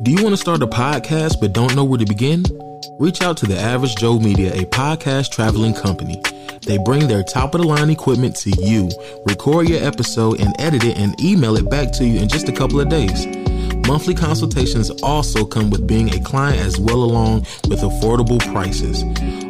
Do you want to start a podcast but don't know where to begin? Reach out to the Average Joe Media, a podcast traveling company. They bring their top of the line equipment to you, record your episode, and edit it and email it back to you in just a couple of days. Monthly consultations also come with being a client as well along with affordable prices.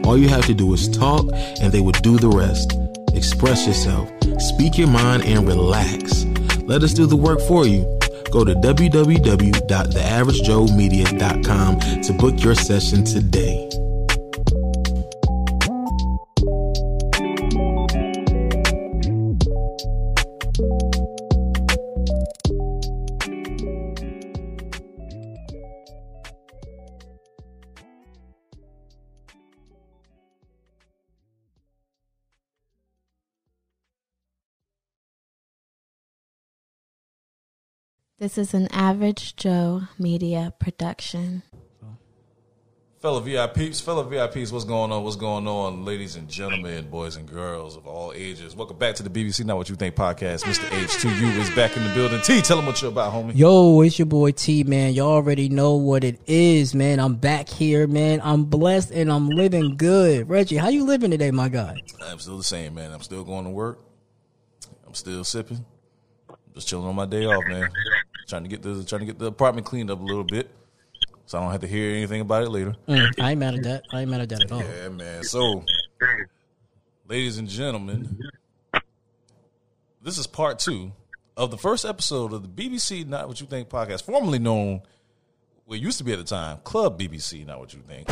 All you have to do is talk and they will do the rest. Express yourself, speak your mind, and relax. Let us do the work for you. Go to www.theaveragejoemedia.com to book your session today. This is an Average Joe Media production. Fellow VIPs, fellow VIPs, what's going on? What's going on, ladies and gentlemen, boys and girls of all ages? Welcome back to the BBC Not What You Think podcast. Mr. H2U is back in the building. T, tell them what you're about, homie. Yo, it's your boy T, man. Y'all already know what it is, man. I'm back here, man. I'm blessed and I'm living good. Reggie, how you living today, my guy? I'm still the same, man. I'm still going to work. I'm still sipping. I'm just chilling on my day off, man. Trying to get the trying to get the apartment cleaned up a little bit, so I don't have to hear anything about it later. Mm, I ain't mad at that. I ain't mad at that at all. Yeah, man. So, ladies and gentlemen, this is part two of the first episode of the BBC Not What You Think podcast, formerly known, what used to be at the time, Club BBC Not What You Think.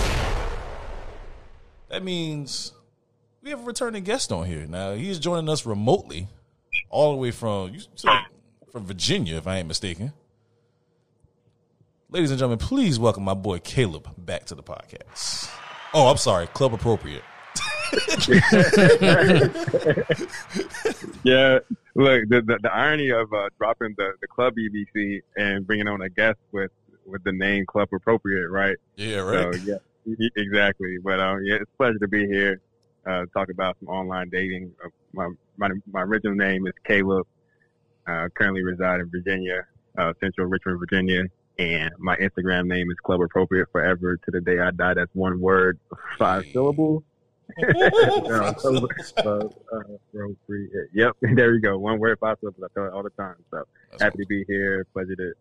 That means we have a returning guest on here. Now, he's joining us remotely, all the way from you said from Virginia, if I ain't mistaken. Ladies and gentlemen, please welcome my boy Caleb back to the podcast. Oh, I'm sorry, club appropriate. yeah, look, the, the, the irony of uh, dropping the, the club BBC and bringing on a guest with with the name club appropriate, right? Yeah, right. So yeah, exactly. But um, yeah, it's a pleasure to be here. Uh, talk about some online dating. Uh, my, my my original name is Caleb. Uh, currently reside in Virginia, uh, Central Richmond, Virginia, and my Instagram name is Club Appropriate Forever to the day I die. That's one word, five syllables. uh. Yep, there you go. One word, five syllables. I tell it all the time. So That's happy cool. to be here. Pleasure to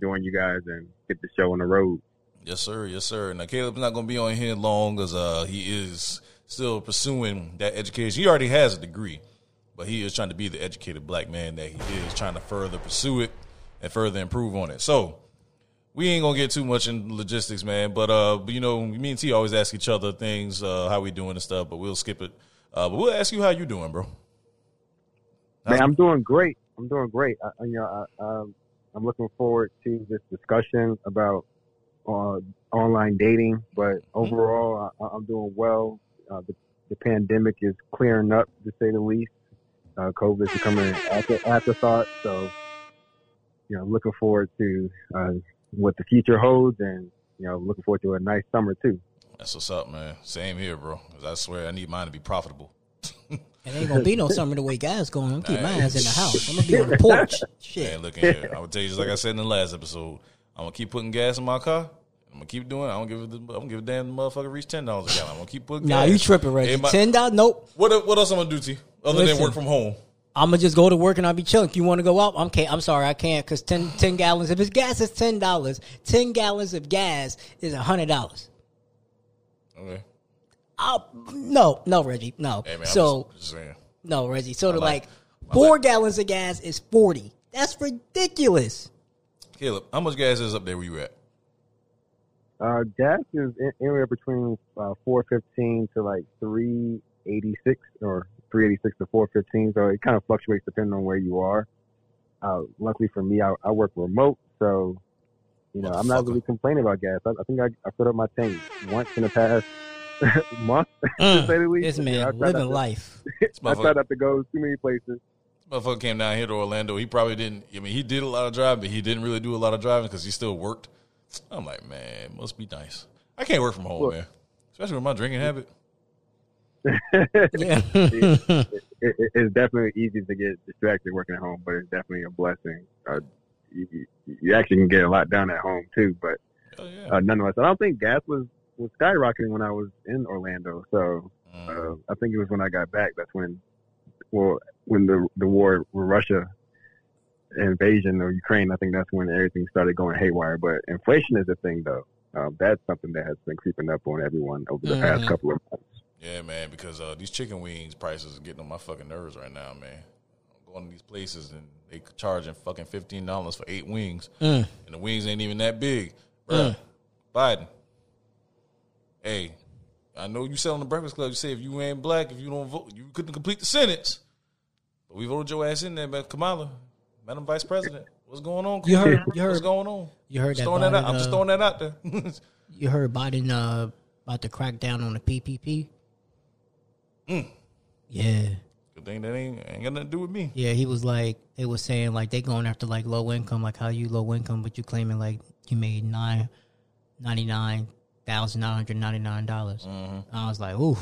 join you guys and get the show on the road. Yes, sir. Yes, sir. Now, Caleb's not going to be on here long because uh, he is still pursuing that education. He already has a degree, but he is trying to be the educated black man that he is, trying to further pursue it and further improve on it. So, we ain't gonna get too much in logistics, man. But uh, you know, me and T always ask each other things, uh, how we doing and stuff. But we'll skip it. Uh, but we'll ask you how you doing, bro. Man, I'm doing great. I'm doing great. I, you know, I, um, I'm looking forward to this discussion about uh, online dating. But overall, I, I'm doing well. Uh, the, the pandemic is clearing up, to say the least. Uh, COVID is becoming an after, afterthought. So, you know, looking forward to uh, what the future holds, and you know, looking forward to a nice summer too. That's what's up, man. Same here, bro. 'Cause I swear, I need mine to be profitable. It ain't gonna be no summer the way guys going. I'm keep my ass in the house. I'm gonna be on the porch. Shit. Man, look at here. I would tell you just like I said in the last episode. I'm gonna keep putting gas in my car. I'm gonna keep doing. it. I don't give a, I'm gonna give a damn motherfucker reach ten dollars a gallon. I'm gonna keep putting. Nah, gas. you tripping, Reggie. Everybody- Ten dollars? Nope. What what else I'm gonna do, T? Other than Listen. work from home. I'm gonna just go to work and I'll be chilling. You want to go out? I'm can't. I'm sorry, I can't because 10, 10 gallons. If it's gas, it's ten dollars. Ten gallons of gas is a hundred dollars. Okay. Oh no, no, Reggie, no. Hey man. so just, just no, Reggie. So to like- like four like- gallons of gas is forty. That's ridiculous. Caleb, how much gas is up there where you at? Uh, gas is in- anywhere between uh, 415 to like 386 or 386 to 415. So it kind of fluctuates depending on where you are. Uh, luckily for me, I, I work remote, so you know I'm not Motherfucker. really complaining about gas. I, I think I, I filled up my tank once in the past month, to Mm, say the least. this You know, I man try not living to- life. This I try motherfucker, not to go too many places. motherfucker came down here to Orlando. He probably didn't. I mean, he did a lot of driving, but he didn't really do a lot of driving because he still worked. I'm like, man, must be nice. I can't work from home, Look. man. Especially with my drinking habit. It, it, it's definitely easy to get distracted working at home, but it's definitely a blessing. Uh, you, you actually can get a lot done at home too. But yeah. uh, nonetheless, I don't think gas was was skyrocketing when I was in Orlando. So Mm. uh, I think it was when I got back. That's when, well, when the the war with Russia invasion of Ukraine, I think that's when everything started going haywire. But inflation is a thing, though. Um, that's something that has been creeping up on everyone over the past Mhm. couple of months. Yeah, man, because uh, these chicken wings prices are getting on my fucking nerves right now, man. I'm going to these places and they charging fucking fifteen dollars for eight wings, Mm. and the wings ain't even that big, Bruh, Biden, hey, I know you sell on the Breakfast Club. You say if you ain't black, if you don't vote, you couldn't complete the sentence. But we voted your ass in there, man. Kamala, Madam Vice President, what's going on? You heard- you heard- what's going on? You heard that throwing that out. Biden, I'm just uh, throwing that out there. You heard Biden uh, about to crack down on the PPP. Mm. Yeah, Good thing that ain't ain't got nothing to do with me. yeah. He was like, they was saying like they going after like low income, like how you low income, but you claiming like you made nine ninety nine thousand nine hundred ninety nine dollars. Mm-hmm. I was like, ooh,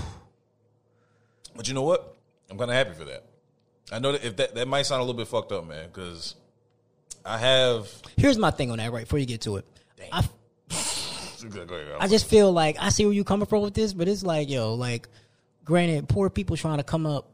But you know what? I'm kind of happy for that. I know that if that that might sound a little bit fucked up, man, because I have. here's my thing on that. Right before you get to it, I I just feel like I see where you coming from with this, but it's like, yo, like, granted, poor people trying to come up.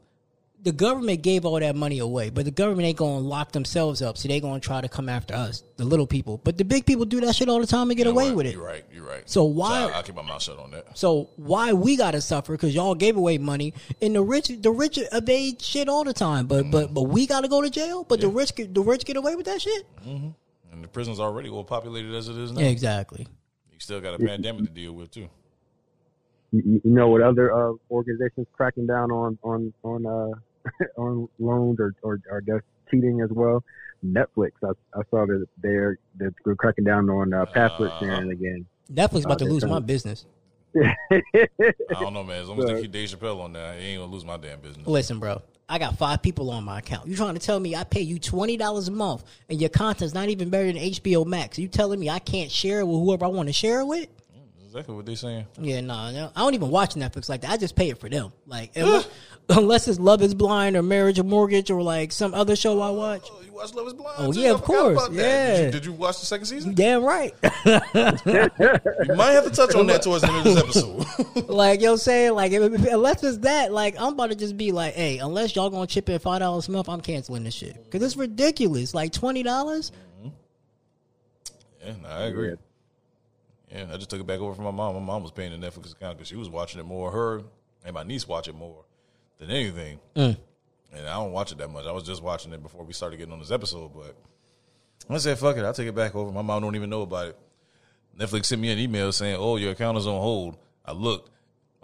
The government gave all that money away, but the government ain't going to lock themselves up, so they going to try to come after us, the little people. But the big people do that shit all the time and get You know away what? with it. You're right. You're right. So why- I'll, I'll keep my mouth shut on that. So why we got to suffer? Because y'all gave away money, and the rich, the rich evade shit all the time. But mm-hmm. but but we got to go to jail. But the rich, the rich get away with that shit. Mm-hmm. And the prison's already well populated as it is now. Exactly. You still got a pandemic to deal with too. You, you know what other uh, organizations cracking down on on on uh, on loans or or, or just cheating as well? Netflix. I, I saw that they're they're cracking down on uh, password Uh, sharing again. Netflix about to lose my business. I don't know, man. As long as they keep Dave Chappelle on there, he ain't gonna lose my damn business. Listen, bro. I got five people on my account. You trying to tell me I pay you twenty dollars a month and your content's not even better than HBO Max? You telling me I can't share it with whoever I want to share it with? That's exactly what they're saying. Yeah, no, no, I don't even watch Netflix like that. I just pay it for them. Like unless, unless it's Love Is Blind or Marriage or Mortgage or like some other show I oh, watch. Oh, you watch Love Is Blind? Oh, too? yeah, of course. about that. Did Yeah. you, did you watch the second season? Damn right. You might have to touch on that towards the end of this episode. like yo saying like if, if- unless it's that like I'm about to just be like, hey, unless y'all gonna chip in five dollars a month, I'm canceling this shit because it's ridiculous. Like twenty dollars. Mm-hmm. yeah, no, I agree. Yeah, I just took it back over from my mom. My mom was paying the Netflix account because she was watching it more. Her and my niece watch it more than anything. Mm. And I don't watch it that much. I was just watching it before we started getting on this episode. But I said, fuck it. I'll take it back over. My mom don't even know about it. Netflix sent me an email saying, oh, your account is on hold. I looked.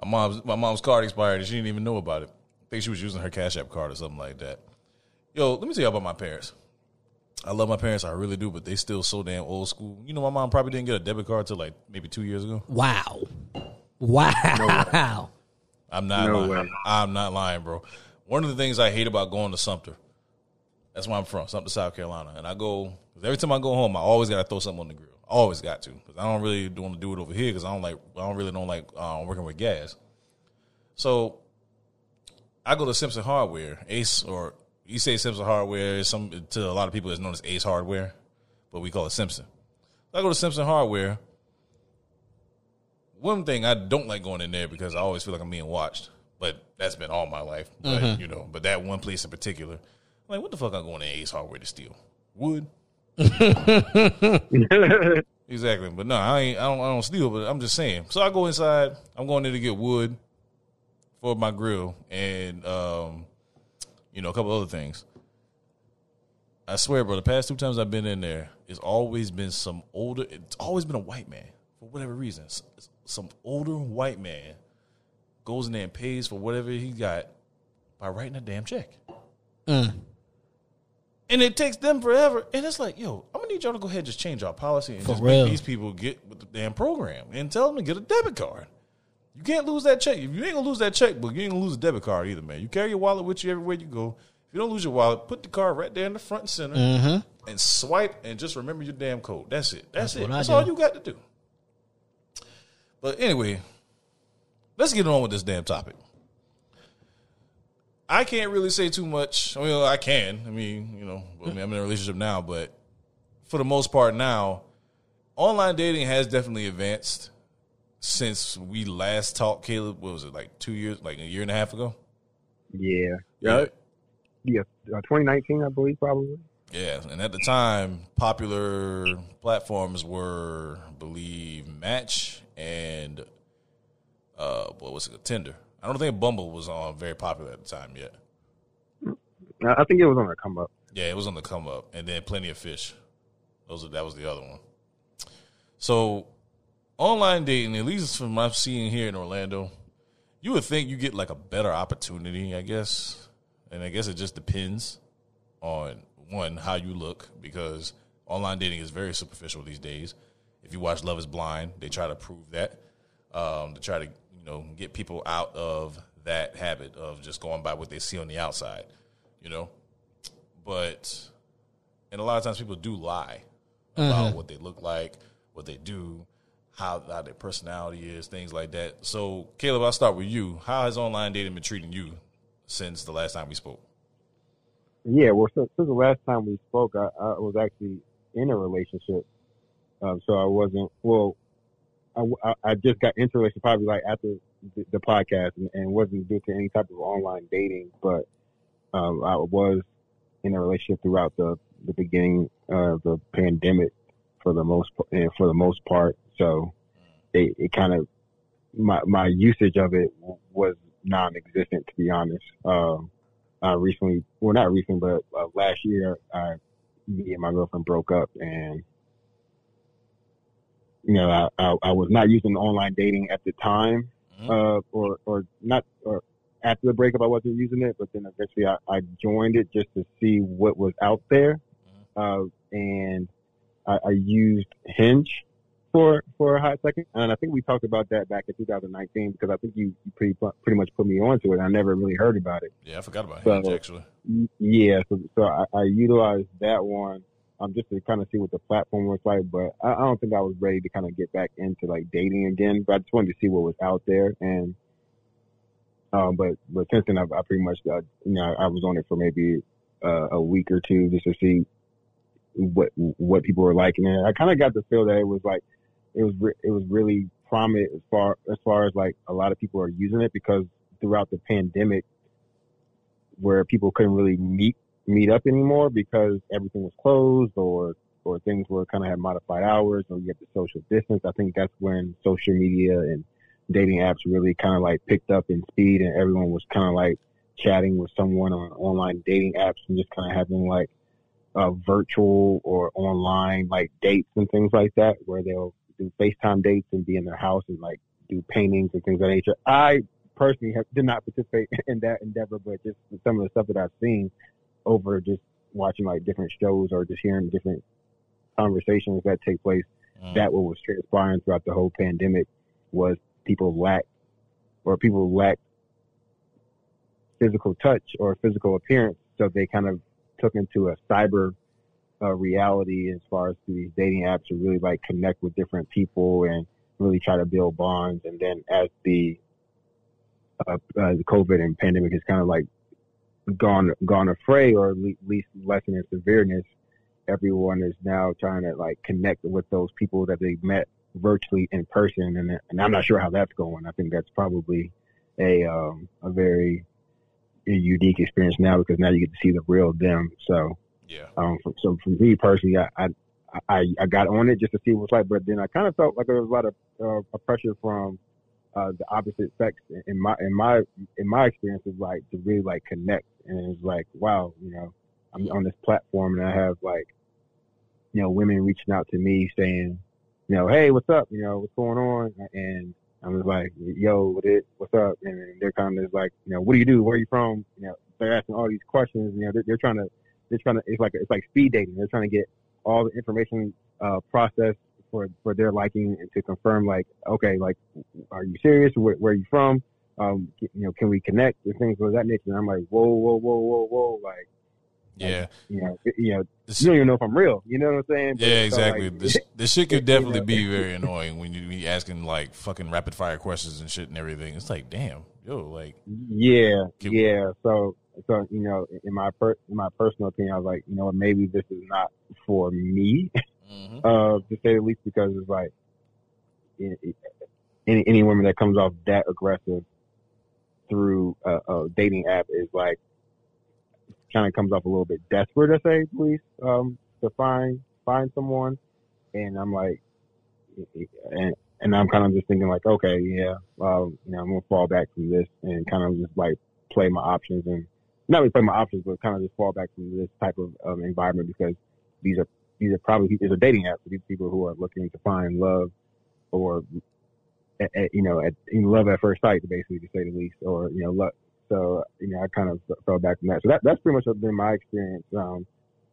My mom's, my mom's card expired and she didn't even know about it. I think she was using her Cash App card or something like that. Yo, let me tell you about my parents. I love my parents, I really do, but they still so damn old school. You know, my mom probably didn't get a debit card till like maybe two years ago. Wow. Wow. Wow. I'm not No lying. way. I'm not lying, bro. One of the things I hate about going to Sumter, that's where I'm from, Sumter, South Carolina, and I go 'cause every time I go home, I always got to throw something on the grill. Always got to because I don't really want to do it over here because I don't like I don't really don't like um, working with gas. So I go to Simpson Hardware, Ace, or you say Simpson Hardware. Some to a lot of people, it's known as Ace Hardware, but we call it Simpson. I go to Simpson Hardware. One thing I don't like going in there because I always feel like I'm being watched, but that's been all my life. But you know, but that one place in particular, I'm like, what the fuck? I'm going to Ace Hardware to steal wood. Exactly, but no, I ain't. I don't. I don't steal, but I'm just saying. So I go inside. I'm going there to get wood for my grill and um, you know, a couple other things. I swear, bro. The past two times I've been in there, it's always been some older. It's always been a white man for whatever reason. Some older white man goes in there and pays for whatever he got by writing a damn check. Mm. And it takes them forever. And it's like, yo, I'm gonna need y'all to go ahead and just change our policy and For just real. make these people get with the damn program and tell them to get a debit card. You can't lose that check. If you ain't gonna lose that checkbook, you ain't gonna lose a debit card either, man. You carry your wallet with you everywhere you go. If you don't lose your wallet, put the card right there in the front and center and swipe and just remember your damn code. That's it. That's, That's it. That's all you got to do. But anyway, let's get on with this damn topic. I can't really say too much. I mean, I can. I mean, you know, I mean, I'm in a relationship now, but for the most part now, online dating has definitely advanced since we last talked. Caleb, what was it like two years, like a year and a half ago? Yeah, yeah, yeah. Uh, 2019, I believe, probably. Yeah, and at the time, popular platforms were, I believe, Match and uh, what was it, Tinder. I don't think Bumble was on very popular at the time yet. I think it was on the come up. Yeah, it was on the come up, and then Plenty of Fish. Those are, that was the other one. So, online dating, at least from what I'm seeing here in Orlando, you would think you get like a better opportunity, I guess, and I guess it just depends on one how you look because online dating is very superficial these days. If you watch Love Is Blind, they try to prove that um, to try to you know get people out of that habit of just going by what they see on the outside, you know. But and a lot of times people do lie about mm-hmm. what they look like, what they do, how, how their personality is, things like that. So, Caleb, I'll start with you. How has online dating been treating you since the last time we spoke? Yeah, well, since, since the last time we spoke, I, I was actually in a relationship, um, so I wasn't. Well, I, I just got into a relationship probably like after the, the podcast, and, and, wasn't due to any type of online dating, but um, I was in a relationship throughout the the beginning of the pandemic for the most for the most part. So it, it kind of my my usage of it was non-existent to be honest. Um, uh, recently, well, not recently, but uh, last year, I, me and my girlfriend broke up, and you know, I, I, I was not using online dating at the time, mm-hmm. uh, or or not, or after the breakup, I wasn't using it, but then eventually I, I joined it just to see what was out there, mm-hmm. uh, and I, I used Hinge for for a hot second, and I think we talked about that back in 2019 because I think you, you pretty pretty much put me onto it. I never really heard about it. Yeah, I forgot about so, Hinge actually. Yeah, so so I, I utilized that one um just to kind of see what the platform was like, but I, I don't think I was ready to kind of get back into like dating again. But I just wanted to see what was out there, and um, but but since then I, I pretty much uh, you know I was on it for maybe uh, a week or two just to see what what people were liking it. I kind of got the feel that it was like it was re- it was really prominent as far as far as like a lot of people are using it because throughout the pandemic, where people couldn't really meet meet up anymore because everything was closed or or things were kind of had modified hours or you have the social distance. I think that's when social media and dating apps really kind of like picked up in speed and everyone was kind of like chatting with someone on online dating apps and just kind of having like uh, virtual or online like dates and things like that where they'll do FaceTime dates and be in their house and like do paintings and things of that nature. I personally have, did not participate in that endeavor, but just some of the stuff that I've seen over just watching like different shows or just hearing different conversations that take place, mm. that what was transpiring throughout the whole pandemic was people lack or people lack physical touch or physical appearance. So they kind of took into a cyber uh, reality as far as these dating apps to really like connect with different people and really try to build bonds. And then as the uh, uh, the COVID and pandemic has kind of like gone gone afray or at least lessen in severeness, everyone is now trying to like connect with those people that they met virtually in person. And and I'm not sure how that's going. I think that's probably a um, a very a unique experience now because now you get to see the real them. So yeah. Um, so for me personally, I, I, I, I got on it just to see what's like, but then I kind of felt like there was a lot of uh, pressure from uh, the opposite sex in my in my in my experience is like to really like connect, and it's like wow, you know, I'm on this platform and I have like, you know, women reaching out to me saying, you know, hey, what's up? You know, what's going on? And I'm just like, yo, what it, what's up? And they're kind of like, you know, what do you do? Where are you from? You know, they're asking all these questions. You know, they're, they're trying to they're trying to it's like it's like speed dating. They're trying to get all the information uh, processed for for their liking and to confirm like okay like are you serious? Where, where are you from? Um, you know, can we connect and things of that nature? And I'm like, whoa, whoa, whoa, whoa, whoa, like. Yeah, like, you know, you know, this, you don't even know if I'm real. You know what I'm saying? But yeah, exactly. like, this, this shit could definitely you know? be very annoying when you be asking like fucking rapid fire questions and shit and everything. It's like, damn, yo, like, yeah, yeah. So so you know, in my per- in my personal opinion, I was like, you know, maybe this is not for me, mm-hmm. uh, to say the least, because it's like any any woman that comes off that aggressive through a, a dating app is like kind of comes off a little bit desperate, I say please, um, to find find someone. And I'm like, and and I'm kind of just thinking like, okay, yeah, well, you know, I'm gonna fall back from this and kind of just like play my options and not really play my options, but kind of just fall back from this type of um, environment because these are these are probably it's a dating app for these people who are looking to find love or at, at, you know at love at first sight, basically to say the least, or you know love. So you know I kind of fell back from that. So that that's pretty much been my experience. Um,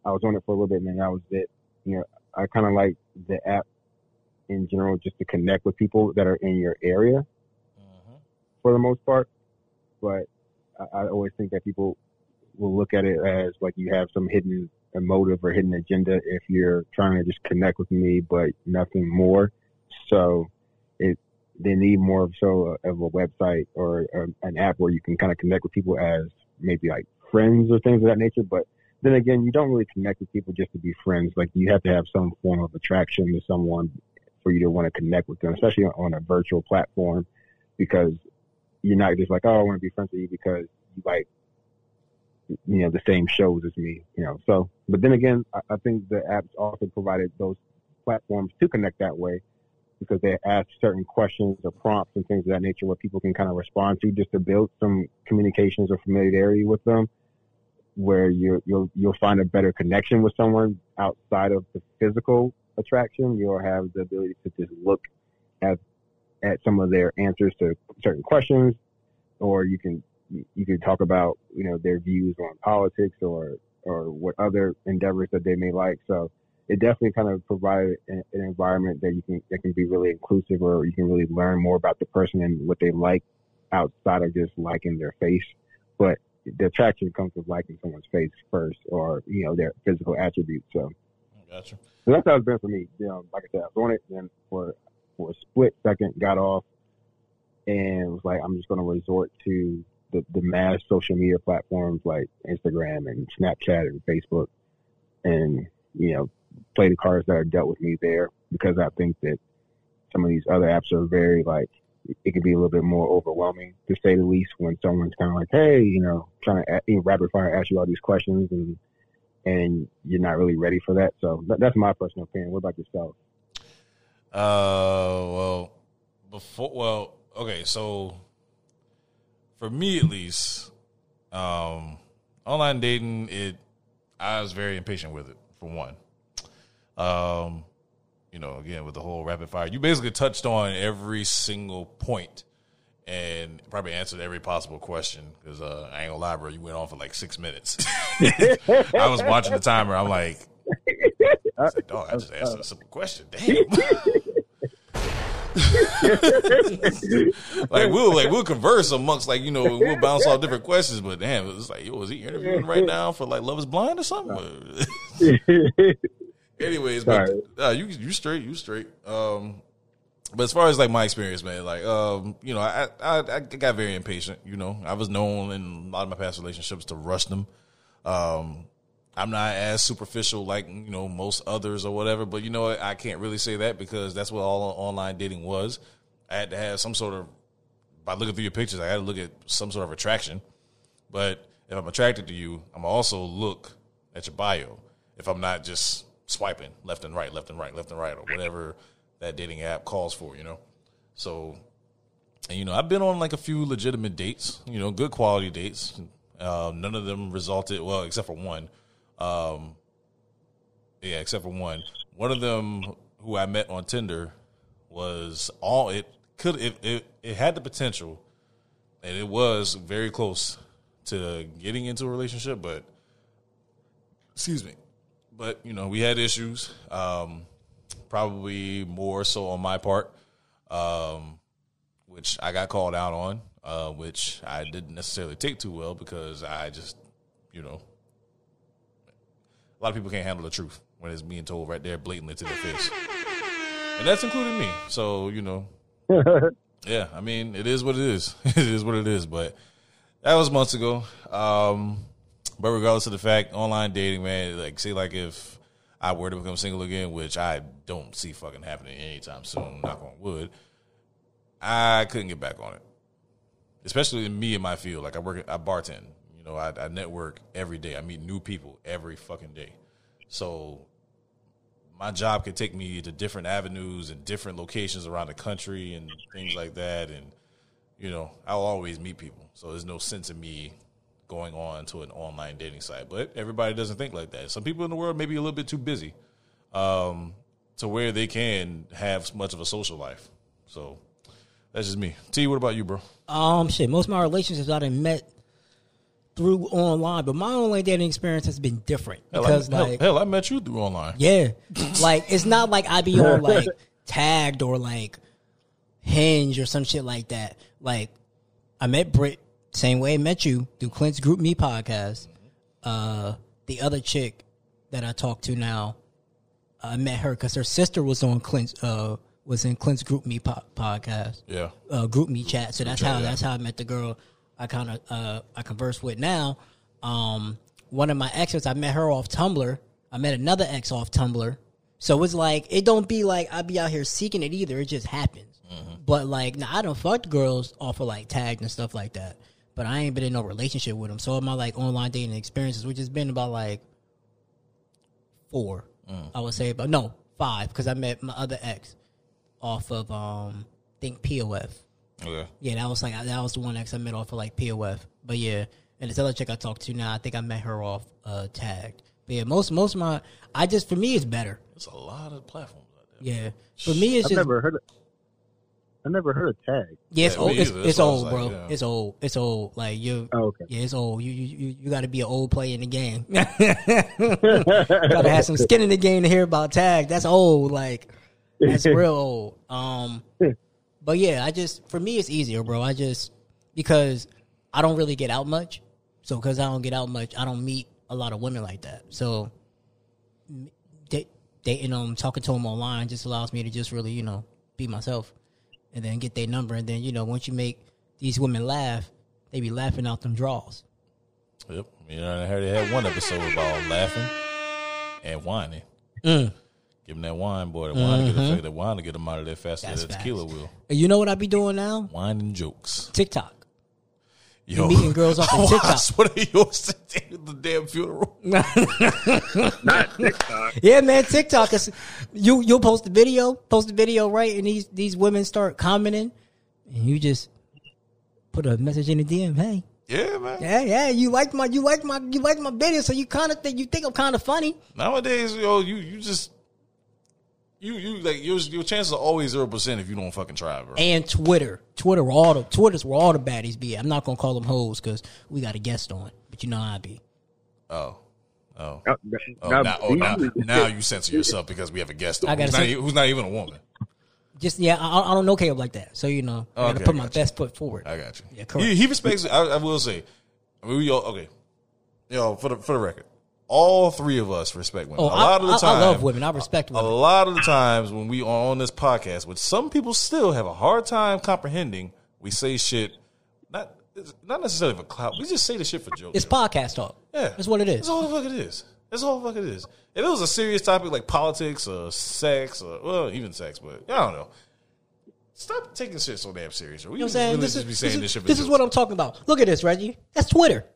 I was on it for a little bit, and then that was it. You know, I kind of like the app in general just to connect with people that are in your area mm-hmm. for the most part. But I, I always think that people will look at it as like you have some hidden motive or hidden agenda if you're trying to just connect with me, but nothing more. So it they need more of so of a website or, or an app where you can kind of connect with people as maybe like friends or things of that nature. But then again, you don't really connect with people just to be friends. Like you have to have some form of attraction to someone for you to want to connect with them, especially on a virtual platform, because you're not just like, oh, I want to be friends with you because you like, you know, the same shows as me, you know. So, but then again, I, I think the apps also provided those platforms to connect that way because they ask certain questions or prompts and things of that nature where people can kind of respond to just to build some communications or familiarity with them where you you'll you'll find a better connection with someone outside of the physical attraction. You'll have the ability to just look at at some of their answers to certain questions, or you can you can talk about you know their views on politics or or what other endeavors that they may like. So it definitely kind of provided an, an, environment that you can that can be really inclusive, or you can really learn more about the person and what they like outside of just liking their face. But the attraction comes with liking someone's face first, or you know their physical attributes. So, gotcha. So that's how it's been for me. You know, like I said, I was on it, and for for a split second, got off, and was like, I'm just going to resort to the the mass social media platforms like Instagram and Snapchat and Facebook, and you know, play the cards that are dealt with me there because I think that some of these other apps are very like it can be a little bit more overwhelming to say the least when someone's kind of like, hey, you know, trying to you know, rapid fire ask you all these questions and and you're not really ready for that. So that's my personal opinion. What about yourself? Uh, well, before, well, okay, so for me at least, um, online dating, it, I was very impatient with it for one. Um, you know, again with the whole rapid fire, you basically touched on every single point and probably answered every possible question because uh, I ain't gonna lie, bro. You went on for like six minutes. I was watching the timer. I'm like, I, like, dog, I just asked a simple question. Damn. like we'll like we'll converse amongst like you know we'll bounce off different questions, but damn, it's like yo, is he interviewing right now for like Love Is Blind or something? Anyways, but uh, you you straight, you straight. Um, but as far as like my experience, man, like um, you know, I, I I got very impatient. You know, I was known in a lot of my past relationships to rush them. Um, I'm not as superficial like you know most others or whatever, but you know I can't really say that because that's what all online dating was. I had to have some sort of by looking through your pictures, I had to look at some sort of attraction. But if I'm attracted to you, I'm also look at your bio. If I'm not just swiping left and right, left and right, left and right, or whatever that dating app calls for, you know. So, and, you know, I've been on like a few legitimate dates, you know, good quality dates. Uh, none of them resulted well, except for one. Um, yeah, except for one. One of them who I met on Tinder was all it could. It it, it had the potential, and it was very close to getting into a relationship, but excuse me. But you know, we had issues. Um, probably more so on my part, um, which I got called out on, uh, which I didn't necessarily take too well because I just, you know, a lot of people can't handle the truth when it's being told right there blatantly to their face. And that's including me. So, you know, yeah, I mean, it is what it is. it is what it is. But that was months ago. Um, but regardless of the fact, online dating, man, like, say, like, if I were to become single again, which I don't see fucking happening anytime soon. Knock on wood. I couldn't get back on it, especially in me in my field. Like I work, I bartend. You know, I, I network every day. I meet new people every fucking day. So my job could take me to different avenues and different locations around the country and things like that. And you know, I'll always meet people. So there's no sense in me going on to an online dating site. But everybody doesn't think like that. Some people in the world may be a little bit too busy um, to where they can have much of a social life. So that's just me. T, what about you, bro? Um, shit. Most of my relationships I done met through online, but my online dating experience has been different Hell, because, I, like, hell, hell, I met you through online. yeah, like it's not like I be on like tagged or like Hinge or some shit like that. Like, I met Britt same way I met you through Clint's GroupMe podcast. Uh, the other chick that I talk to now, I met her because her sister was on Clint's uh was in Clint's GroupMe po- podcast Yeah. uh, group me chat. So that's how yeah. that's how I met the girl I kind of uh, I converse with now. Um, one of my exes, I met her off Tumblr. I met another ex off Tumblr. So it's like it don't be like I be out here seeking it either. It just happens. Mm-hmm. But like, now I don't fuck girls off of like tagged and stuff like that. But I ain't been in no relationship with them. So my like online dating experiences, which has been about like four, Mm. I would say, but no five because I met my other ex off of um think POF. Okay. Yeah, that was like that was the one ex I met off of like POF. But yeah, and this other chick I talked to now, I think I met her off uh tagged. But yeah, most most of my I just for me it's better. It's a lot of platforms out there. Yeah, for me it's I've just never heard. Of, I never heard of tag. yeah, it's Yeah, old. me It's, it's That's what old, like, bro. yeah. It's old. It's old. Like you. Oh, okay. Yeah, it's old. You you you, you got to be an old player in the game. got to have some skin in the game to hear about tag. That's old. Like that's real old. Um, but yeah, I just for me it's easier, bro. I just because I don't really get out much, so because I don't get out much, I don't meet a lot of women like that. So m- da- dating them, talking to them online, just allows me to just really you know be myself, and then get their number, and then you know once you make these women laugh, they be laughing out them draws. Yep. You know, I heard they had one episode about laughing and whining. Mm. Give them that wine, boy. That wine, to get, that wine to get them out of there faster That's than that facts. tequila will. And you know what I be doing now? Wine and jokes. TikTok. Yo. meeting girls off of TikTok. That's what they yours today at the damn funeral. Not TikTok. Yeah, man, TikTok is you you'll post a video, post a video, right? And these these women start commenting and you just put a message in the DM, hey. Yeah, man. Yeah, yeah, you like my you like my you like my video, so you kinda think you think I'm kinda funny. Nowadays, yo, you you just you you like your your chances are always zero percent if you don't fucking try, bro. And Twitter. Twitter where all the Twitter's where all the baddies be. I'm not gonna call them hoes because we got a guest on. But you know how I be. Oh, oh, Oh, now- now, oh, now, now you censor yourself because we have a guest on I gotta who's not, say- who's not even a woman. Just yeah, I, I don't know Caleb like that. So you know, I gotta put I my you. best foot forward. I got you. Yeah, correct. He, he respects. I, I will say, I mean, we all okay. Yo, for the for the record, all three of us respect women. Oh, a lot I, of the time, I love women. I respect women. A lot of the times when we are on this podcast, which some people still have a hard time comprehending, we say shit. Not not necessarily for clout. We just say the shit for jokes. It's podcast talk. Yeah, That's what it is. That's all the fuck it is. That's all the fuck it is. If it was a serious topic like politics or sex or well, even sex, but I don't know. Stop taking shit so damn serious. We You know what I'm just saying? really This just is, be this, saying is, this shit. for this is what I'm talking about. Look at this, Reggie. That's Twitter.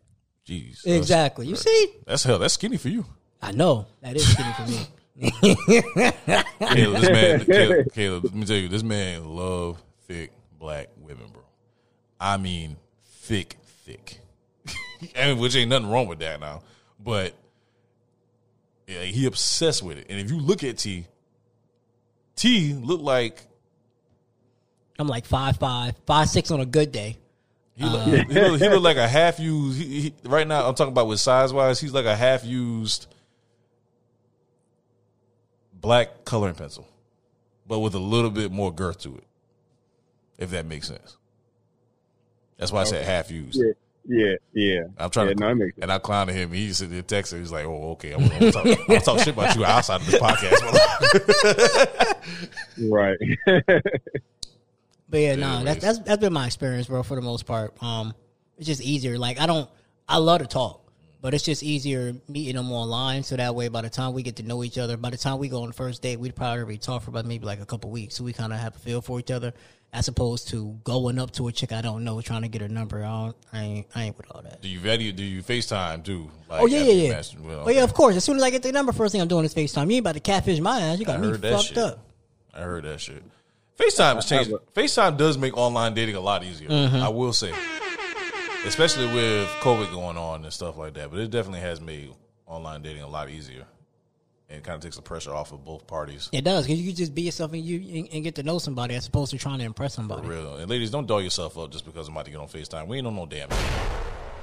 Jeez, Exactly. You see? That's hell. That's skinny for you. I know. That is skinny for me. Caleb, this man, Caleb, Caleb, let me tell you, this man love thick black women, bro. I mean, thick, thick. and which ain't nothing wrong with that now, but yeah, he obsessed with it. And if you look at T, T look like I'm like five five, five six on a good day. He look, he, look, he look like a half used. He, he, right now, I'm talking about with size wise, he's like a half used black coloring pencil, but with a little bit more girth to it. If that makes sense. That's why I said half used. Yeah, yeah, yeah. I'm trying yeah, to, no, and I clowned him. He said the texter. He's like, "Oh, okay. I'm gonna, talk, I'm gonna talk shit about you outside of this podcast." Right. But yeah, no, Anyways. that's that's that's been my experience, bro. For the most part, um, it's just easier. Like I don't, I love to talk, But it's just easier meeting them online, so that way by the time we get to know each other, by the time we go on the first date, we'd probably already talk for about maybe like a couple weeks, so we kind of have a feel for each other, as opposed to going up to a chick I don't know trying to get her number. I, don't, I ain't, I ain't with all that. Do you value? Do you FaceTime too? Like oh yeah, yeah, yeah. master- well, Oh yeah, of course. As soon as I get the number, first thing I'm doing is FaceTime. You ain't about to catfish my ass. You got me fucked shit. up. I heard that shit. FaceTime has changed. FaceTime does make online dating a lot easier. Mm-hmm. I will say, especially with COVID going on and stuff like that. But it definitely has made online dating a lot easier, and it kind of takes the pressure off of both parties. It does because you can just be yourself and you and, and get to know somebody as opposed to trying to impress For somebody. real. And ladies, don't doll yourself up just because I'm about to get on FaceTime. We ain't on no damn. thing.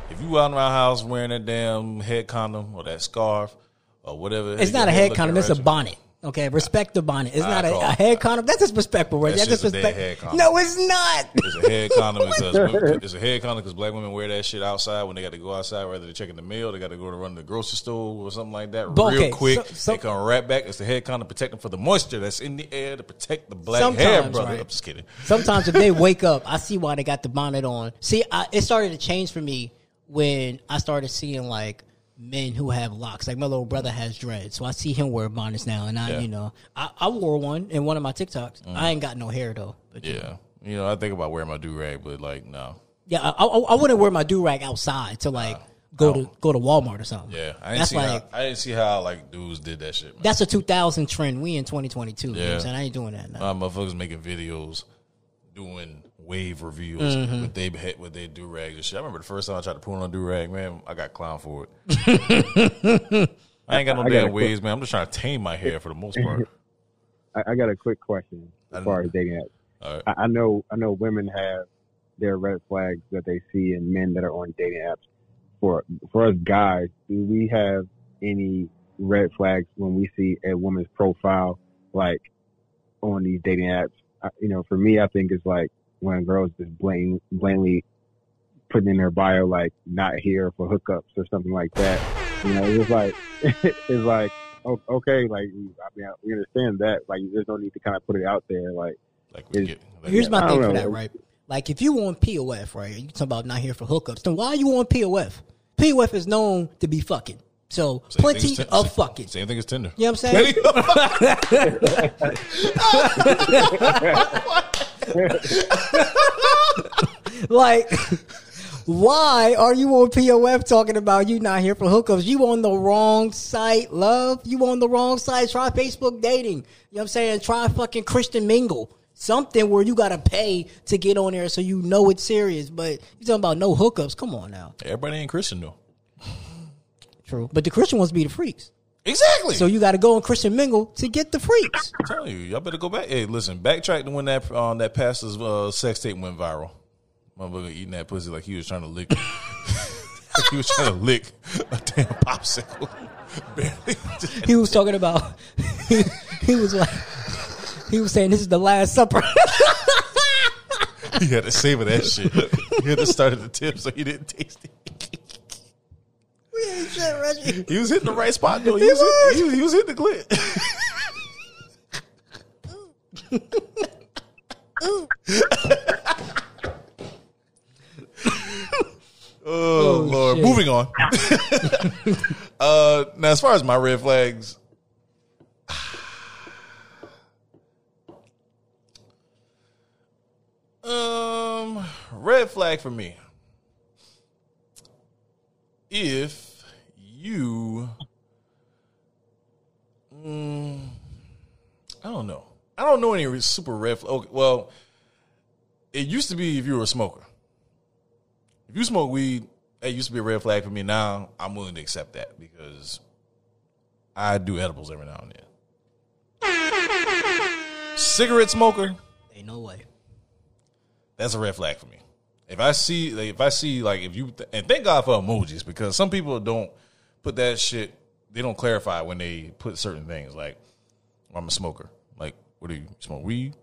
If you out in our house wearing that damn head condom or that scarf or whatever, It's not a head condom. It's a ratchet, bonnet. Okay, respect the bonnet. It's not a, a head condom. That's disrespectful, right? That's That's just a dead head condom. No, it's not. It's a head condom because women- it's a head condom because black women wear that shit outside when they got to go outside, whether they're checking the mail, they got to go to run to the grocery store or something like that. But real okay, quick, so- so- they come right back. It's a head condom protecting for the moisture that's in the air to protect the black hair, brother. right. I'm just kidding. Sometimes if they wake up, I see why they got the bonnet on. See, I, it started to change for me when I started seeing like men who have locks. Like my little brother has dreads, so I see him wear bonnets now. And I, Yeah. Mm. you know, I, I wore one in one of my TikToks. I ain't got no hair though. But yeah, Yeah, you know, I think about wearing my do rag, but like, no. yeah, I, I, I wouldn't wear my do rag outside to like go to go to Walmart or something. Yeah, I didn't that's see like how I didn't see how like dudes did that shit. Man. that's a 2000 trend. We in 2022. You know what Yeah. I'm saying? I ain't doing that now. Uh, motherfuckers making videos, doing wave reviews Mm-hmm. with they hit with their do rags and shit. I remember the first time I tried to put on a do rag, man, I got clown for it. I ain't got no I got a damn quick- waves, man. I'm just trying to tame my hair for the most part. I, I got a quick question as far as dating apps. All right. I, I know I know women have their red flags that they see in men that are on dating apps. For for us guys, do we have any red flags when we see a woman's profile like on these dating apps? I, you know, for me, I think it's like when girls just blatant, blatantly putting in their bio like not here for hookups or something like that. You know, it's like it's like okay, like I mean, we understand that. Like, there's no need to kind of put it out there. Like, Like, we get, like Here's I my don't thing for that, right? Like if you on POF, right? You talking about not here for hookups. Then why are you on POF? POF is known to be fucking. So same plenty as Tin- of same- fucking. Same thing as Tinder. You know what I'm saying? like, why are you on POF talking about you not here for hookups? You on the wrong site, love. You on the wrong site. Try Facebook dating. You know what I'm saying? Try fucking Christian Mingle. Something where you gotta pay to get on there so you know it's serious. But you talking about no hookups? Come on now. Everybody ain't Christian though. True. But the Christian wants to be the freaks. Exactly. So you got to go on Christian Mingle to get the freaks. I'm telling you, y'all better go back. Hey, listen, backtrack to when that um, that pastor's uh, sex tape went viral. Motherfucker eating that pussy like he was trying to lick. like he was trying to lick a damn popsicle. Barely. He was talking about. He, he was like. He was saying this is the last supper. he had to savor that shit. He had to start at the tip so he didn't taste it. We ain't shit, Reggie. He was hitting the right spot though. He, He was, was. Hitting, he, was, he was hitting the clit. Oh, Lord. shit. Moving on. uh, now, as far as my red flags, um, red flag for me. If you, mm, I don't know. I don't know any super red flag. Okay, well, it used to be if you were a smoker. If you smoke weed, it used to be a red flag for me. Now I'm willing to accept that because I do edibles every now and then. Cigarette smoker, Ain't no way. that's a red flag for me. If I see, like, if I see, like, if you, and thank God for emojis because some people don't put that shit. They don't clarify when they put certain things. Like, I'm a smoker. Like, what do you smoke? Weed?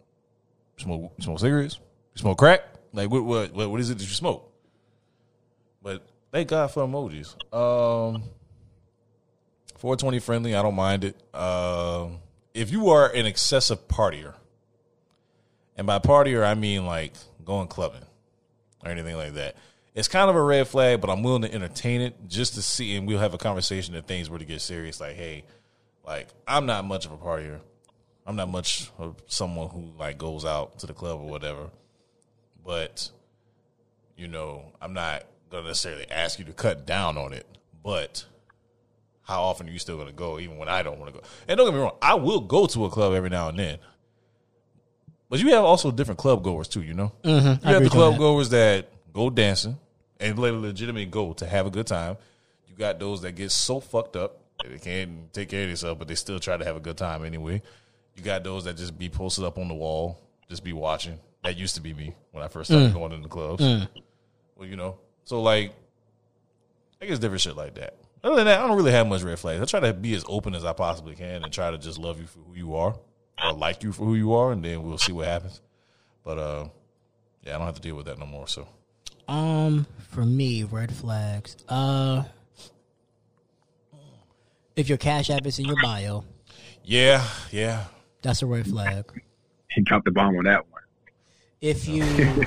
Smoke? Smoke cigarettes? You smoke crack? Like, what? What? What, what is it that you smoke? But thank God for emojis. Um, 420 friendly. I don't mind it. Um, if you are an excessive partier, and by partier I mean like going clubbing or anything like that. It's kind of a red flag, but I'm willing to entertain it just to see, and we'll have a conversation if things were to get serious. Like, hey, like I'm not much of a partier. I'm not much of someone who like goes out to the club or whatever. But you know, I'm not gonna necessarily ask you to cut down on it. But how often are you still gonna go, even when I don't want to go? And don't get me wrong, I will go to a club every now and then. But you have also different club goers too, you know. Mm-hmm. You have the club goers that go dancing and let a legitimate go to have a good time. You got those that get so fucked up that they can't take care of themselves, but they still try to have a good time anyway. You got those that just be posted up on the wall, just be watching. That used to be me when I first started mm. going into clubs. Mm. Well, you know, so like, I guess different shit like that. Other than that, I don't really have much red flags. I try to be as open as I possibly can and try to just love you for who you are or like you for who you are, and then we'll see what happens. But uh, yeah, I don't have to deal with that no more. So, um, for me, red flags. Uh, if your cash app is in your bio, yeah, yeah, that's a red flag. He dropped the bomb on that one. If you,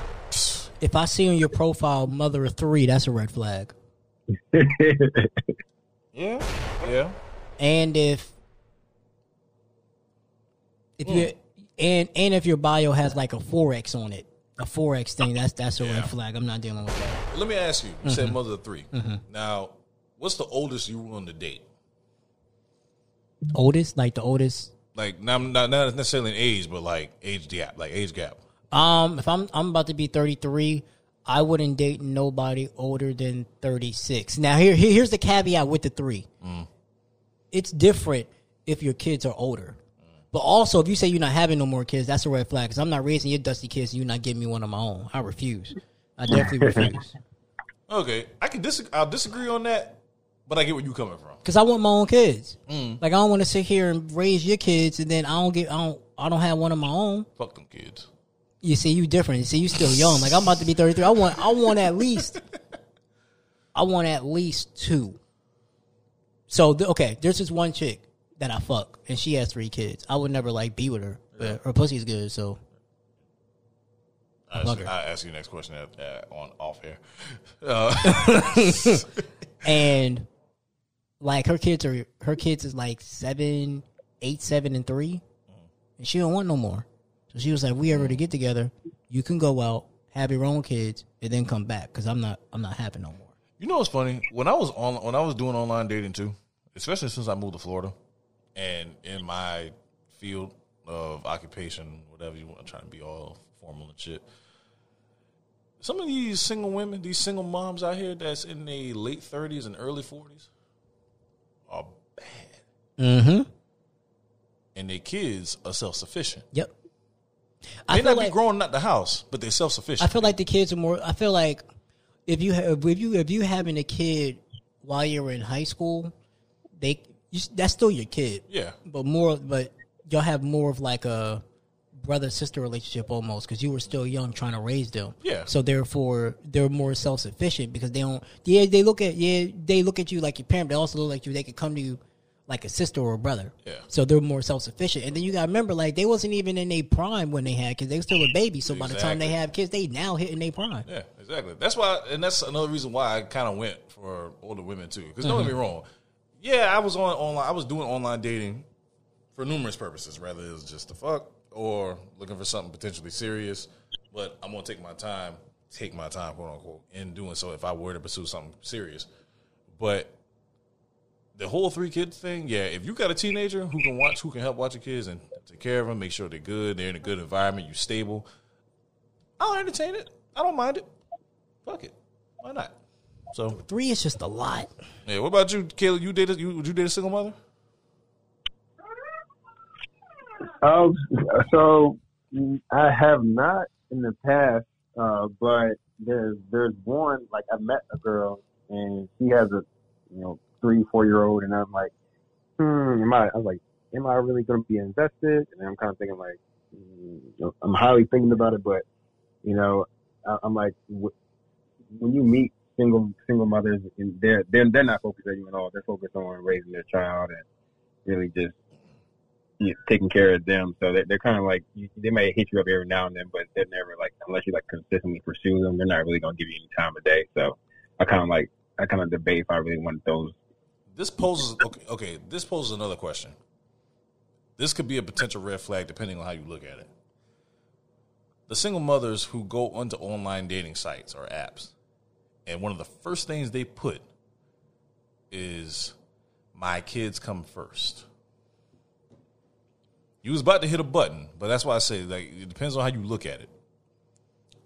if I see on your profile mother of three, that's a red flag. yeah, yeah. And if if mm. you and and if your bio has like a forex on it, a forex thing, that's that's a yeah. red flag. I'm not dealing with that. Let me ask you. You mm-hmm. said mother of 3 mm-hmm. Now, what's the oldest you were on the date? Oldest, like the oldest, like not not, not necessarily in age, but like age gap, like age gap. Um, if I'm I'm about to be 33, I wouldn't date nobody older than 36. Now here, here here's the caveat with the three. Mm. It's different if your kids are older. But also, if you say you're not having no more kids, that's a red flag. Because I'm not raising your dusty kids, and you're not giving me one of my own. I refuse. I definitely refuse. Okay, I can disagree. I'll disagree on that, but I get where you're coming from. Because I want my own kids. Mm. Like I don't want to sit here and raise your kids, and then I don't get. I don't. I don't have one of my own. Fuck them kids. You see, you different. You see, you still young. Like I'm about to be 33. I want. I want at least. I want at least two. So okay, there's this one chick that I fuck, and she has three kids. I would never like be with her, but yeah. her pussy's good, so. I will ask you next question at, at, on off here. Uh. and like her kids are her kids is like seven, eight, seven, and three, and she don't want no more. So she was like, "We ever to get together, you can go out, have your own kids, and then come back because I'm not I'm not having no more." You know what's funny? When I was on when I was doing online dating too, especially since I moved to Florida, and in my field of occupation, whatever you want, I'm trying to be all formal and shit. Some of these single women, these single moms out here that's in the late 30s and early 40s are bad. Mm-hmm. And their kids are self sufficient. Yep. I may not like, be growing out the house, but they're self sufficient. I feel like the kids are more. I feel like if you have, if you if you having a kid while you're in high school, they you, that's still your kid. Yeah. But more, but y'all have more of like a brother sister relationship almost because you were still young trying to raise them. Yeah. So therefore, they're more self sufficient because they don't. Yeah, they look at yeah they look at you like your parent. They also look like you. They could come to you like a sister or a brother. Yeah. So they're more self sufficient. And then you got to remember, like they wasn't even in a prime when they had kids. They were still a baby. So exactly. by the time they have kids, they now hitting their prime. Yeah, exactly. That's why, and that's another reason why I kind of went for older women too. Because don't mm-hmm. get me wrong yeah, I was on online. I was doing online dating for numerous purposes. Rather, it was just to fuck or looking for something potentially serious. But I'm gonna take my time, take my time, quote unquote, in doing so. If I were to pursue something serious, but the whole three kids thing, yeah. If you got a teenager who can watch, who can help watch your kids and take care of them, make sure they're good, they're in a good environment, you stable. I'll entertain it. I don't mind it. Fuck it. Why not? So three is just a lot. Yeah. What about you, Kayla? You dated you would you date a single mother? Um. So I have not in the past, uh, but there's there's one like I met a girl and she has a you know three four year old and I'm like, hmm, am I? I was like, am I really going to be invested? And I'm kind of thinking like, mm, I'm highly thinking about it, but you know, I, I'm like, when you meet single single mothers, they're they're they're not focused on you at all. They're focused on raising their child and really just taking care of them. So they're, they're kind of like they might hit you up every now and then, but they're never like unless you like consistently pursue them, they're not really gonna give you any time of day. So I kind of like I kind of debate if I really want those. This poses okay. Okay, this poses another question. This could be a potential red flag depending on how you look at it. The single mothers who go onto online dating sites or apps, and one of the first things they put is my kids come first. You was about to hit a button, but that's why I say like it depends on how you look at it.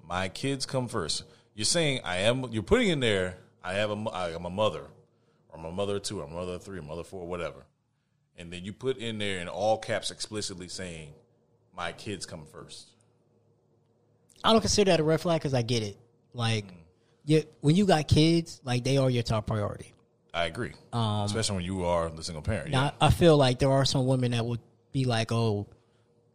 My kids come first. You're saying I am. You're putting in there. I have a. I am a mother, or I'm a mother of two, or a mother of three, or mother of four, whatever. And then you put in there in all caps explicitly saying, "My kids come first. I don't consider that a red flag because I get it. Like, mm. You, when you got kids, like they are your top priority. I agree, um, especially when you are the single parent. Now, yeah. I feel like there are some women that would be like, "Oh,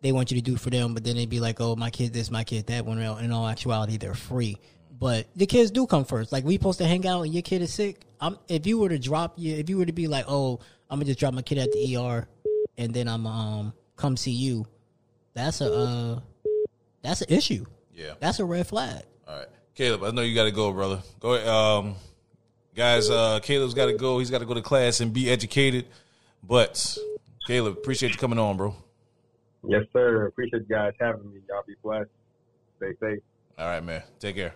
they want you to do for them," but then they'd be like, "Oh, my kid this, my kid that." When in all actuality, they're free. But the kids do come first. Like we supposed to hang out, and your kid is sick. I'm, if you were to drop you, if you were to be like, "Oh, I'm gonna just drop my kid at the ER, and then I'm um come see you," that's a uh, that's an issue. Yeah, that's a red flag. All right, Caleb, I know you got to go, brother. Go ahead. Um, guys, uh, Caleb's got to go. He's got to go to class and be educated. But Caleb, appreciate you coming on, bro. Yes, sir. Appreciate you guys having me. Y'all be blessed. Stay safe. All right, man. Take care.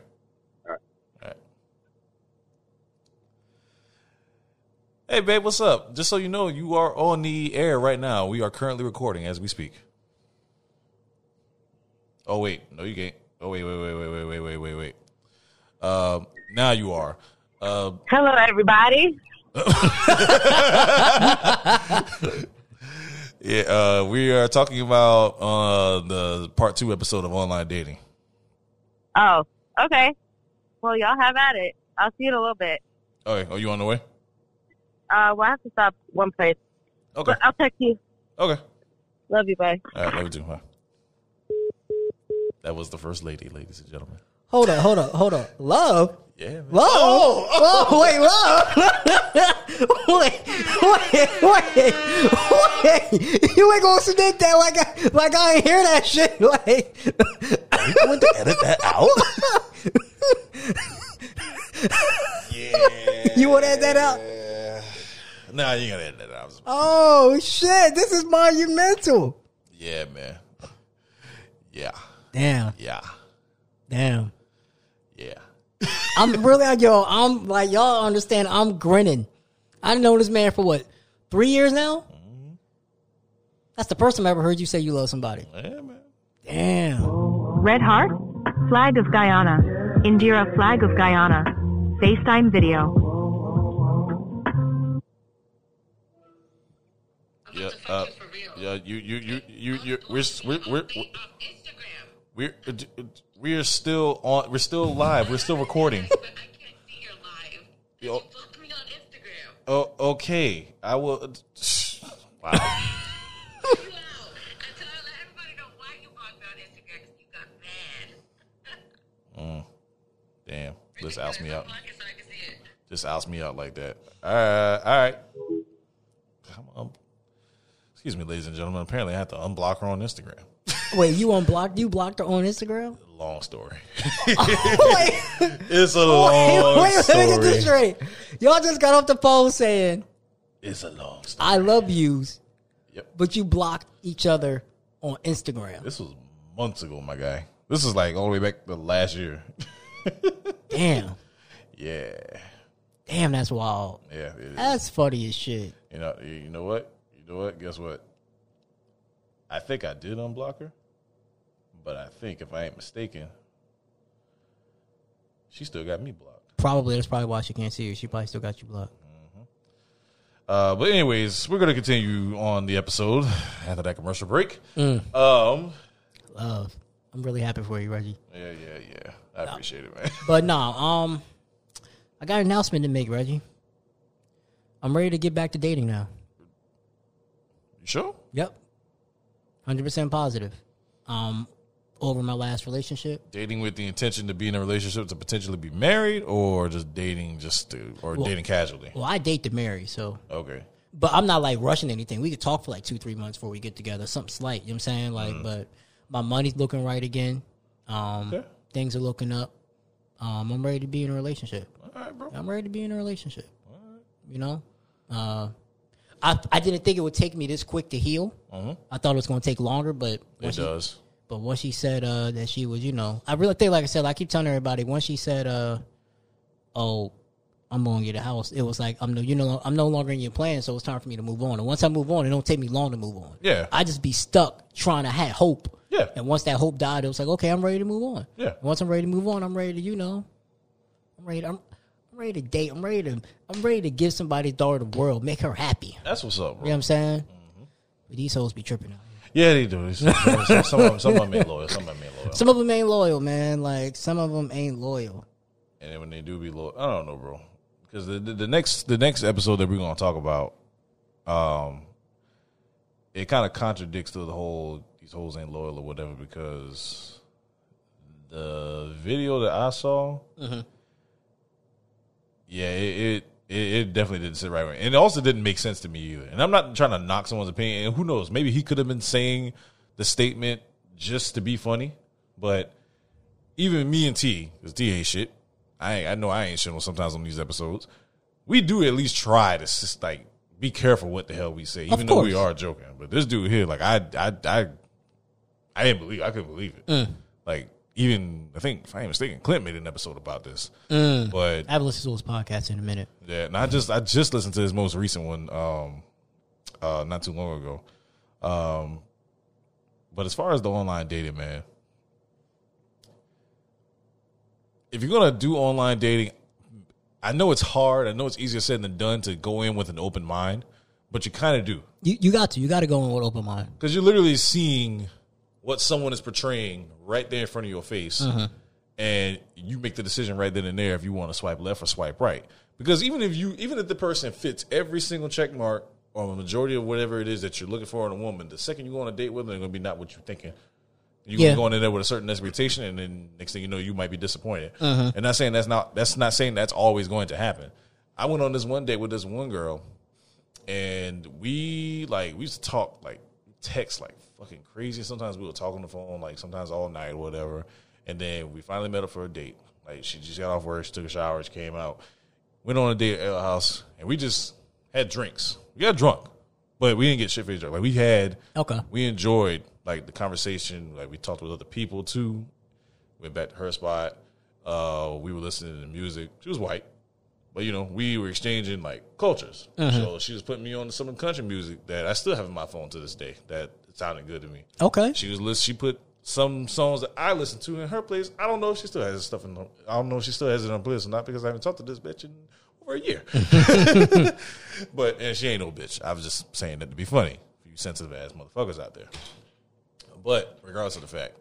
All right. All right. Hey, babe, what's up? Just so you know, you are on the air right now. We are currently recording as we speak. Oh wait, no, you can't. Oh wait, wait, wait, wait, wait, wait, wait, wait, wait. Uh, now you are. Uh, Hello, everybody. yeah, uh, we are talking about uh, the part two episode of online dating. Oh, okay. Well, y'all have at it. I'll see you in a little bit. Okay. Are you on the way? Uh, well, I have to stop one place. Okay. But I'll text you. Okay. Love you. Bye. All right. Love you too. Bye. That was the first lady, ladies and gentlemen. Hold up, hold up, hold up. Love? Yeah. Man. Love? Oh, oh. wait, love. wait, wait, wait, wait. You ain't gonna snake that like I, like I ain't hear that shit. Like, you going to edit that out? yeah. You want to edit that out? Nah, you gotta edit that out. Oh shit! This is monumental. Yeah, man. Yeah. Damn. Yeah. Damn. Yeah. I'm really like, yo. I'm like y'all understand. I'm grinning. I know this man for what three years now. Mm-hmm. That's the first time I ever heard you say you love somebody. Yeah, man. Damn. Red Heart, Flag of Guyana, Indira Flag of Guyana, FaceTime video. Yeah, uh, yeah, you, you, you, you, you, we're, we're, we're, we're we're we're we are still on. We're still live. We're still recording. but I can't see your live. You Oh. me on Instagram. Oh, okay. I will. Uh, wow. You out. I let everybody know why you blocked me on Instagram 'cause you got mad. Mm. Damn. Just outs me out. Just outs me out like that. Uh, all right. Come on. Excuse me, ladies and gentlemen. Apparently, I have to unblock her on Instagram. Wait, you unblocked? You blocked her on Instagram? Long story. it's a long wait, wait, story. Let me get this straight. Y'all just got off the phone saying it's a long story. I love yous. Yep. But you blocked each other on Instagram. This was months ago, my guy. This is like all the way back to last year. Damn. Yeah. Damn, that's wild. Yeah, that's funny as shit. You know, you know what? You know what? Guess what? I think I did unblock her, but I think if I ain't mistaken, she still got me blocked. Probably that's probably why she can't see you. She probably still got you blocked. Mm-hmm. Uh, but anyways, we're gonna continue on the episode after that commercial break. Mm. Um, love. I'm really happy for you, Reggie. Yeah, yeah, yeah. I no. appreciate it, man. But no, um, I got an announcement to make, Reggie. I'm ready to get back to dating now. You sure? Yep. Hundred percent positive. Um, over my last relationship. Dating with the intention to be in a relationship to potentially be married, or just dating just to, or well, dating casually. Well, I date to marry, so okay. but I'm not like rushing anything. We could talk for like two, three months before we get together. Something slight, you know what I'm saying? Like, but my money's looking right again. Um, Okay. things are looking up. Um, I'm ready to be in a relationship. All right, bro. I'm ready to be in a relationship. You know, uh, I I didn't think it would take me this quick to heal. I thought it was going to take longer, but It does. But once she said uh, that she was, you know, I really think, like I said, I keep telling everybody. Once she said, uh, "Oh, I'm going to get a house," it was like I'm no, you know, I'm no longer in your plan, so it's time for me to move on. And once I move on, it don't take me long to move on. Yeah. I just be stuck trying to have hope. Yeah. And once that hope died, it was like, okay, I'm ready to move on. Yeah. And once I'm ready to move on, I'm ready to, you know, I'm ready. To, I'm, I'm ready to date. I'm ready to. I'm ready to give somebody's daughter the world, make her happy. That's what's up, You know bro. what I'm saying? Mm-hmm. But these hoes be tripping out. Yeah, they do. Some, some, some, of them, some of them ain't loyal. Some of them ain't loyal. Some of them ain't loyal, man. Like some of them ain't loyal. And then when they do be loyal, I don't know, bro. Because the, the the next the next episode that we're gonna talk about, um, it kind of contradicts to the whole these hoes ain't loyal or whatever. Because the video that I saw, yeah, it, it it it definitely didn't sit right with me, and it also didn't make sense to me either. And I'm not trying to knock someone's opinion. And who knows? Maybe he could have been saying the statement just to be funny, but even me and T, because T ain't shit. I ain't, I know I ain't shit on sometimes on these episodes. We do at least try to just like be careful what the hell we say, even though we are joking. But this dude here, like I I I I didn't believe I couldn't believe it. Mm. Like even I think if I ain't mistaken, Clint made an episode about this. Mm. But I haven't listened to his podcast in a minute. yeah, and I just I just listened to his most recent one, um, uh, not too long ago. Um, but as far as the online dating, man, if you're gonna do online dating, I know it's hard. I know it's easier said than done to go in with an open mind, but you kind of do You you got to. You got to go in with open mind. because you're literally seeing what someone is portraying right there in front of your face, mm-hmm. and you make the decision right then and there if you want to swipe left or swipe right. Because even if you, even if the person fits every single check mark or the majority of whatever it is that you're looking for in a woman, the second you go on a date with them, they're gonna be not what you're thinking. You're Yeah. gonna go in there with a certain expectation, and then next thing you know, you might be disappointed. Mm-hmm. And not saying that's not that's not saying that's always going to happen. I went on this one date with this one girl, and we like we used to talk like text like fucking crazy. Sometimes we would talk on the phone like sometimes all night or whatever. And then we finally met up for a date. Like she just got off work, she took a shower, she came out, went on a date at our house, and we just had drinks. We got drunk, but we didn't get shit faced drunk. Like we had, Okay. we enjoyed like the conversation. Like we talked with other people too. Went back to her spot. Uh, we were listening to music. She was white, but you know we were exchanging like cultures. So she was putting me on some country music that I still have in my phone to this day. That sounded good to me. Okay. She was list. She put some songs that I listened to in her place. I don't know if she still has this stuff in. Her, I don't know if she still has it on playlist or not because I haven't talked to this bitch in over a year. but and she ain't no bitch. I was just saying that to be funny for you sensitive ass motherfuckers out there. But regardless of the fact,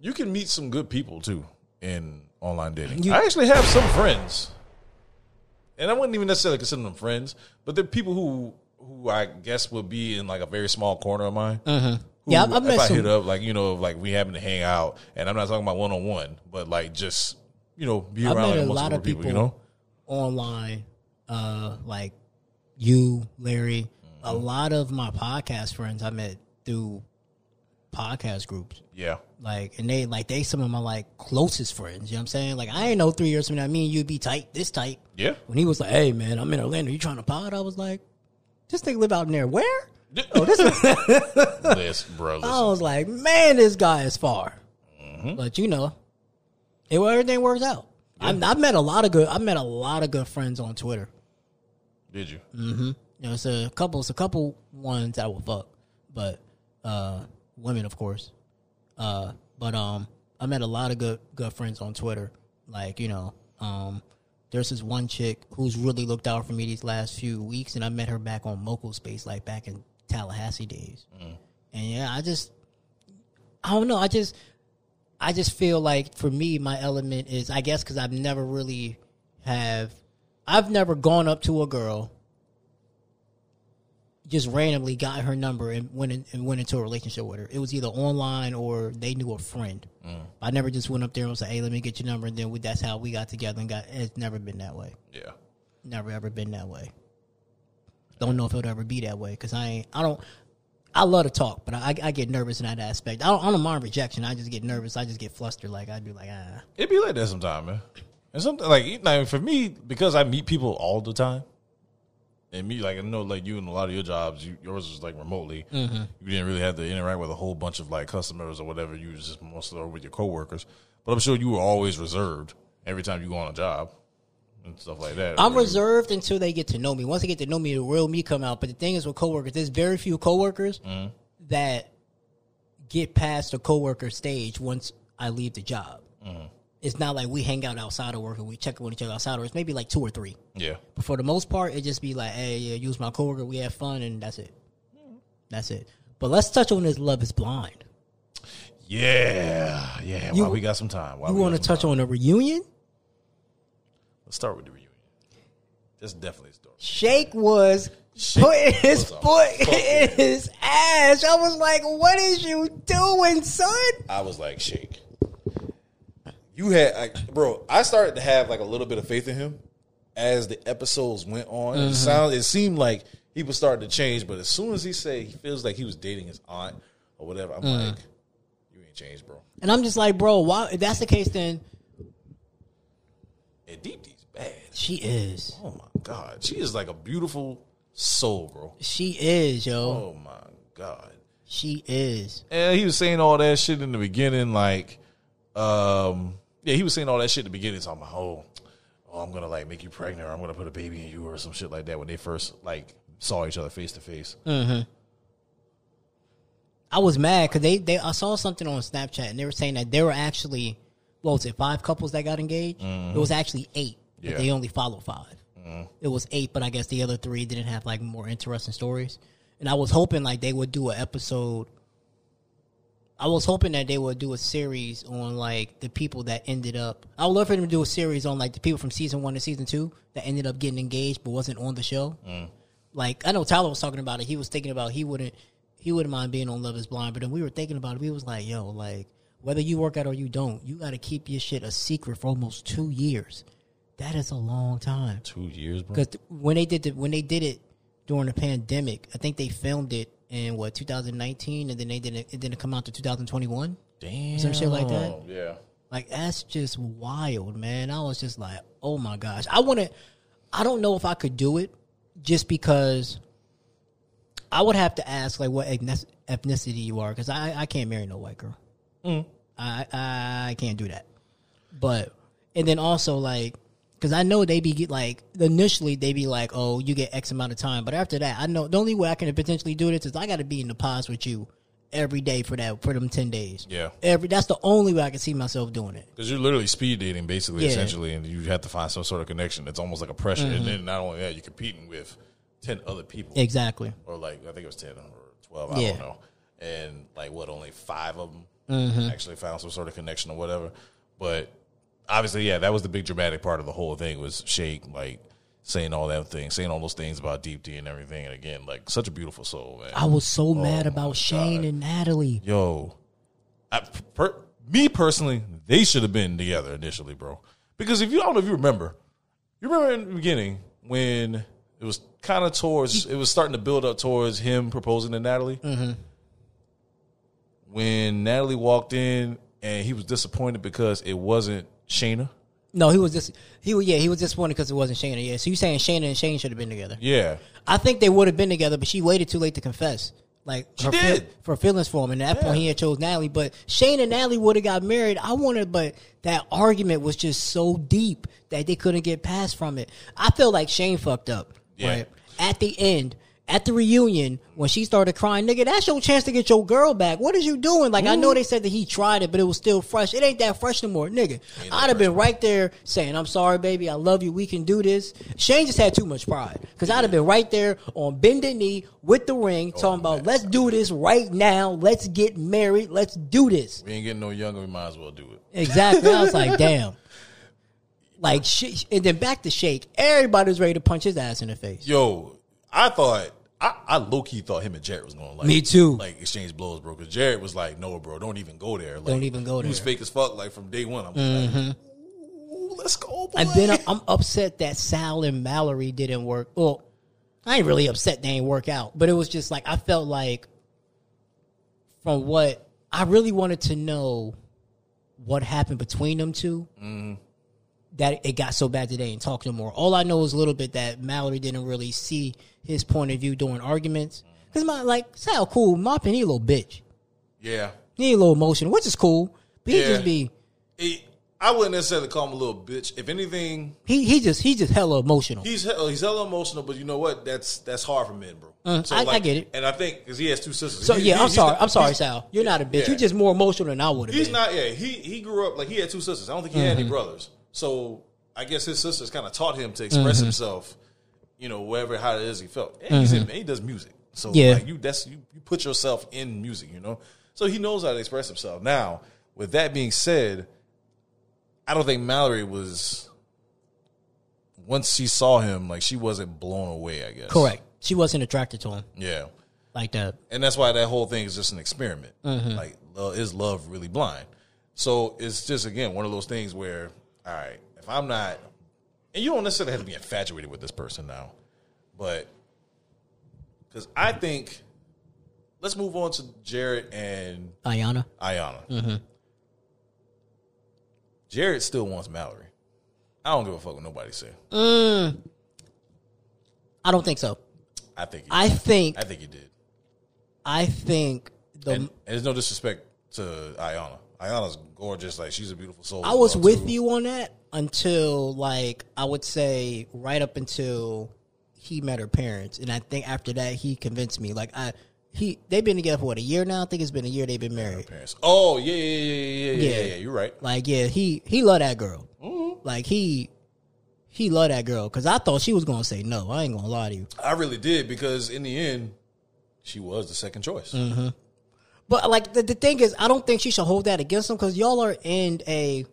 you can meet some good people too in online dating. You- I actually have some friends, and I wouldn't even necessarily consider them friends, but they're people who who I guess would be in like a very small corner of mine. Who, Yeah, I've- I've if I hit up, like you know, like we happen to hang out, and I'm not talking about one on one, but like just you know, be around met a lot of people, you know. online, uh, like you, Larry. A Mm-hmm. lot of my podcast friends I met through podcast groups. Yeah, Like, and they like they some of my like closest friends. You know what I'm saying? Like, I ain't know three years from now, me and you'd be tight, this tight. yeah. When he was like, "Hey, man, I'm in Orlando. You trying to pod?" I was like, "This thing live out in there. Where?" Oh, this. Listen, bro. Listen. I was like, "Man, this guy is far." Mm-hmm. But you know, it everything works out. I'm, I've met a lot of good. I've met a lot of good friends on Twitter. Did you? Mm-hmm. You know, it's a couple. It's a couple ones I will fuck, but uh, women, of course. Uh, but um, I met a lot of good good friends on Twitter. Like you know, um, there's this one chick who's really looked out for me these last few weeks, and I met her back on MocoSpace, like back in Tallahassee days. Mm. And yeah, I just, I don't know. I just, I just feel like for me, my element is, I guess, because I've never really have, I've never gone up to a girl, just randomly got her number and went in, and went into a relationship with her. It was either online or they knew a friend. I never just went up there and was like, "Hey, let me get your number," and then we, that's how we got together and got. It's never been that way. Yeah. Never ever been that way. don't know if it'll ever be that way because I ain't. I don't. I love to talk, but I, I get nervous in that aspect. I don't, I don't mind rejection. I just get nervous. I just get flustered. Like I'd be like, ah. It'd be like that sometime, man. And something like like for me, because I meet people all the time, and me like I know like you and a lot of your jobs, you, yours was like remotely. Mm-hmm. You didn't really have to interact with a whole bunch of like customers or whatever. You was just mostly with your coworkers. But I'm sure you were always reserved every time you go on a job and stuff like that. I'm Where you- reserved until they get to know me. Once they get to know me, the real me come out. But the thing is with coworkers, there's very few coworkers Mm-hmm. that get past the coworker stage once I leave the job. Mm-hmm. It's not like we hang out outside of work and we check in with each other outside of work. It's maybe like two or three. Yeah. But for the most part, it just be like, hey, yeah, use my coworker, we have fun, and that's it. That's it. But let's touch on this Love is Blind. Yeah. Yeah. You- While we got some time. While You we want to touch time. on a reunion? Let's start with the reunion. That's definitely a story. Shake was Shake putting his foot in his ass. I was like, what is you doing, son? I was like, shake. You had, like, bro. I started to have like a little bit of faith in him as the episodes went on. It sound, it seemed like he was starting to change, but as soon as he said he feels like he was dating his aunt or whatever, I'm like, you ain't changed, bro. And I'm just like, bro, why? If that's the case, then And Deepti's bad. she is. Oh my god, she is like a beautiful soul, bro. She is, yo. Oh my god. She is. And he was saying all that shit in the beginning, like, um, yeah, he was saying all that shit in the beginning, talking about, oh, oh, I'm gonna like make you pregnant, or I'm gonna put a baby in you, or some shit like that. When they first like saw each other face to face, I was mad because they, they I saw something on Snapchat and they were saying that there were actually what was it five couples that got engaged. It was mm-hmm. actually eight, but Yeah. they only followed 5 mm-hmm. It was eight, but I guess the other three didn't have like more interesting stories. And I was hoping like they would do an episode. I was hoping that they would do a series on like the people that ended up. I would love for them to do a series on like the people from season one to season two that ended up getting engaged but wasn't on the show. Mm. Like I know Tyler was talking about it. He was thinking about he wouldn't he wouldn't mind being on Love Is Blind, but then we were thinking about it. We was like, yo, like whether you work out or you don't, you got to keep your shit a secret for almost two years. That is a long time. two years, bro. Because when they did the, when they did it during the pandemic, I think they filmed it in what 2019, and then they didn't it didn't come out to 2021. Damn, Some shit like that? Yeah, Like that's just wild, man. I was just like, oh my gosh. I want to. I don't know if I could do it, just because I would have to ask like what ethnicity you are, because I I can't marry no white girl. Mm. I I can't do that. But and then also like. Cause I know they be get like initially they be like, oh, you get X amount of time, but after that, I know the only way I can potentially do this is I got to be in the pods with you every day for that for them ten days. Yeah. every that's the only way I can see myself doing it. because you're literally speed dating, basically, Yeah. essentially, and you have to find some sort of connection. It's almost like a pressure, Mm-hmm. and then not only that, you're competing with ten other people, Exactly. or like I think it was ten or twelve. I don't know. And like what, only five of them actually found some sort of connection or whatever. But obviously, yeah, that was the big dramatic part of the whole thing was Shake like saying all that thing, saying all those things about Deepti and everything. And again, like such a beautiful soul, man. I was so mad about Shayne God. and Natalie. Yo, I, per, me personally, they should have been together initially, bro. Because if you I don't know if you remember, you remember in the beginning when it was kind of towards, it was starting to build up towards him proposing to Natalie. Mm-hmm. When Natalie walked in and he was disappointed because it wasn't Shaina. No, he was just he was yeah he was disappointed because it wasn't Shaina. Yeah, so you saying Shaina and Shayne should have been together? Yeah, I think they would have been together, but she waited too late to confess. Like She her did. for feelings for him, and at that Yeah. point he had chose Natalie. But Shayne and Natalie would have got married. I wanted, but that argument was just so deep that they couldn't get past from it. I feel like Shayne fucked up. Yeah. Right at the end, at the reunion when she started crying, nigga, that's your chance to get your girl back. What is you doing? Like I know mm. they said that he tried it, but it was still fresh. It ain't that fresh no more, nigga. I'd have been right there saying, "I'm sorry, baby. I love you. We can do this." Shayne just had too much pride because I'd have been right there on bended knee with the ring, oh, talking about, "Let's do this right now. Let's get married. Let's do this." we ain't getting no younger. We might as well do it. Exactly. I was like, "Damn." Like, sh- and then back to Shake. Everybody was ready to punch his ass in the face. Yo, I thought I, I low key thought him and Jarrette was going like Me too. like exchange blows, bro. Because Jarrette was like, "No, bro, don't even go there. Like, Don't even go there." He was. Mm-hmm. fake as fuck, like from day one. I'm like, Ooh, let's go, boy. And then I'm, I'm upset that Sal and Mallory didn't work. Well, I ain't really upset they ain't work out, but it was just like I felt like from what I really wanted to know what happened between them 2 Mm-hmm. That it got so bad that they ain't talk no more. All I know is a little bit that Mallory didn't really see his point of view during arguments. Cause my like Sal cool, Moppin, he a little bitch. Yeah. He a little emotional, which is cool. But he Yeah. just be He, I wouldn't necessarily call him a little bitch. If anything, he he just he just hella emotional. he's he- he's hella emotional. But you know what? That's that's hard for men, bro. Mm, I- I get it. And I think because he has two sisters. So He- yeah, he- I'm sorry. the- I'm sorry, Sal. You're not a bitch. yeah. You're just more emotional than I would have He's been. not. Yeah, he he grew up like he had two sisters. I don't think he had Mm-hmm. any brothers. So I guess his sisters kind of taught him to express Mm-hmm. himself. You know, whatever how it is he felt. And he's in, he does music, so Yeah. like you that's you, you put yourself in music. You know, so he knows how to express himself. Now, with that being said, I don't think Mallory was. Once she saw him, like she wasn't blown away. I guess Correct. She wasn't attracted to him Yeah, like that. and that's why that whole thing is just an experiment. Mm-hmm. Like, is love really blind? So it's just again one of those things where, all right, if I'm not, and you don't necessarily have to be infatuated with this person now, but because I think, let's move on to Jarrette and Iyanna. Iyanna. Mm-hmm. Jarrette still wants Mallory. I don't give a fuck what nobody say. Mm, I don't think so. I think. He, I think I think he did. I think the And, and there's no disrespect to Iyanna. Iyanna's gorgeous. Like she's a beautiful soul. I was with too. you on that until like I would say right up until he met her parents, and I think after that he convinced me. Like I, he they've been together for what a year now. I think it's been a year they've been married. parents. Oh yeah, yeah, yeah, yeah, yeah, yeah, Yeah. yeah. You're right. Like yeah, he he loved that girl. Mm-hmm. Like he he loved that girl because I thought she was gonna say no. I ain't gonna lie to you. I really did because in the end, she was the second choice. Mm-hmm. But like the, the thing is, I don't think she should hold that against him because y'all are in a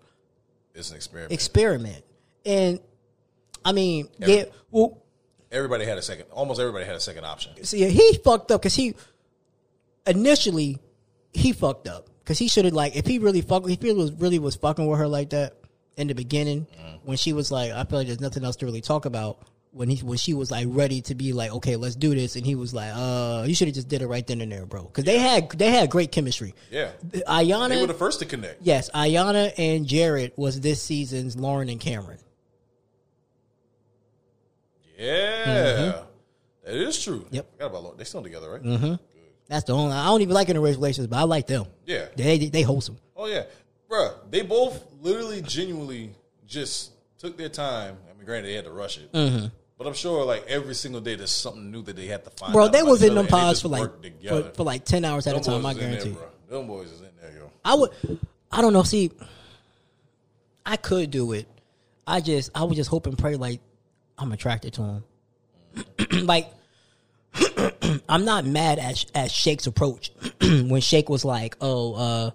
It's an experiment. experiment, and I mean, Every- yeah, well, everybody had a second. Almost everybody had a second option. see, he fucked up because he initially he fucked up because he should have like if he really fuck if he was really was fucking with her like that in the beginning mm-hmm. when she was like I feel like there's nothing else to really talk about when he when she was like ready to be like okay let's do this and he was like uh you should have just did it right then and there bro because they had they had great chemistry Yeah, Iyanna they were the first to connect. Yes, Iyanna and Jarrette was this season's Lauren and Cameron. Yeah, that is true. Mm-hmm. Yep. Forgot about Lauren. They still together, right? Mm-hmm. That's the only. I don't even like interracial relations, but I like them. Yeah. They they, they wholesome. Oh yeah, Bruh, They both literally, genuinely, just took their time. I mean, granted, they had to rush it, but I'm sure like every single day there's something new that they had to find. Bro, they was in them pods for like for, for like ten hours at a time. I there, guarantee. bro. Them boys is in there, yo. I would. I don't know. See, I could do it. I just I would just hope and pray like I'm attracted to him. like I'm not mad at at Shake's approach when Shake was like, "Oh, uh,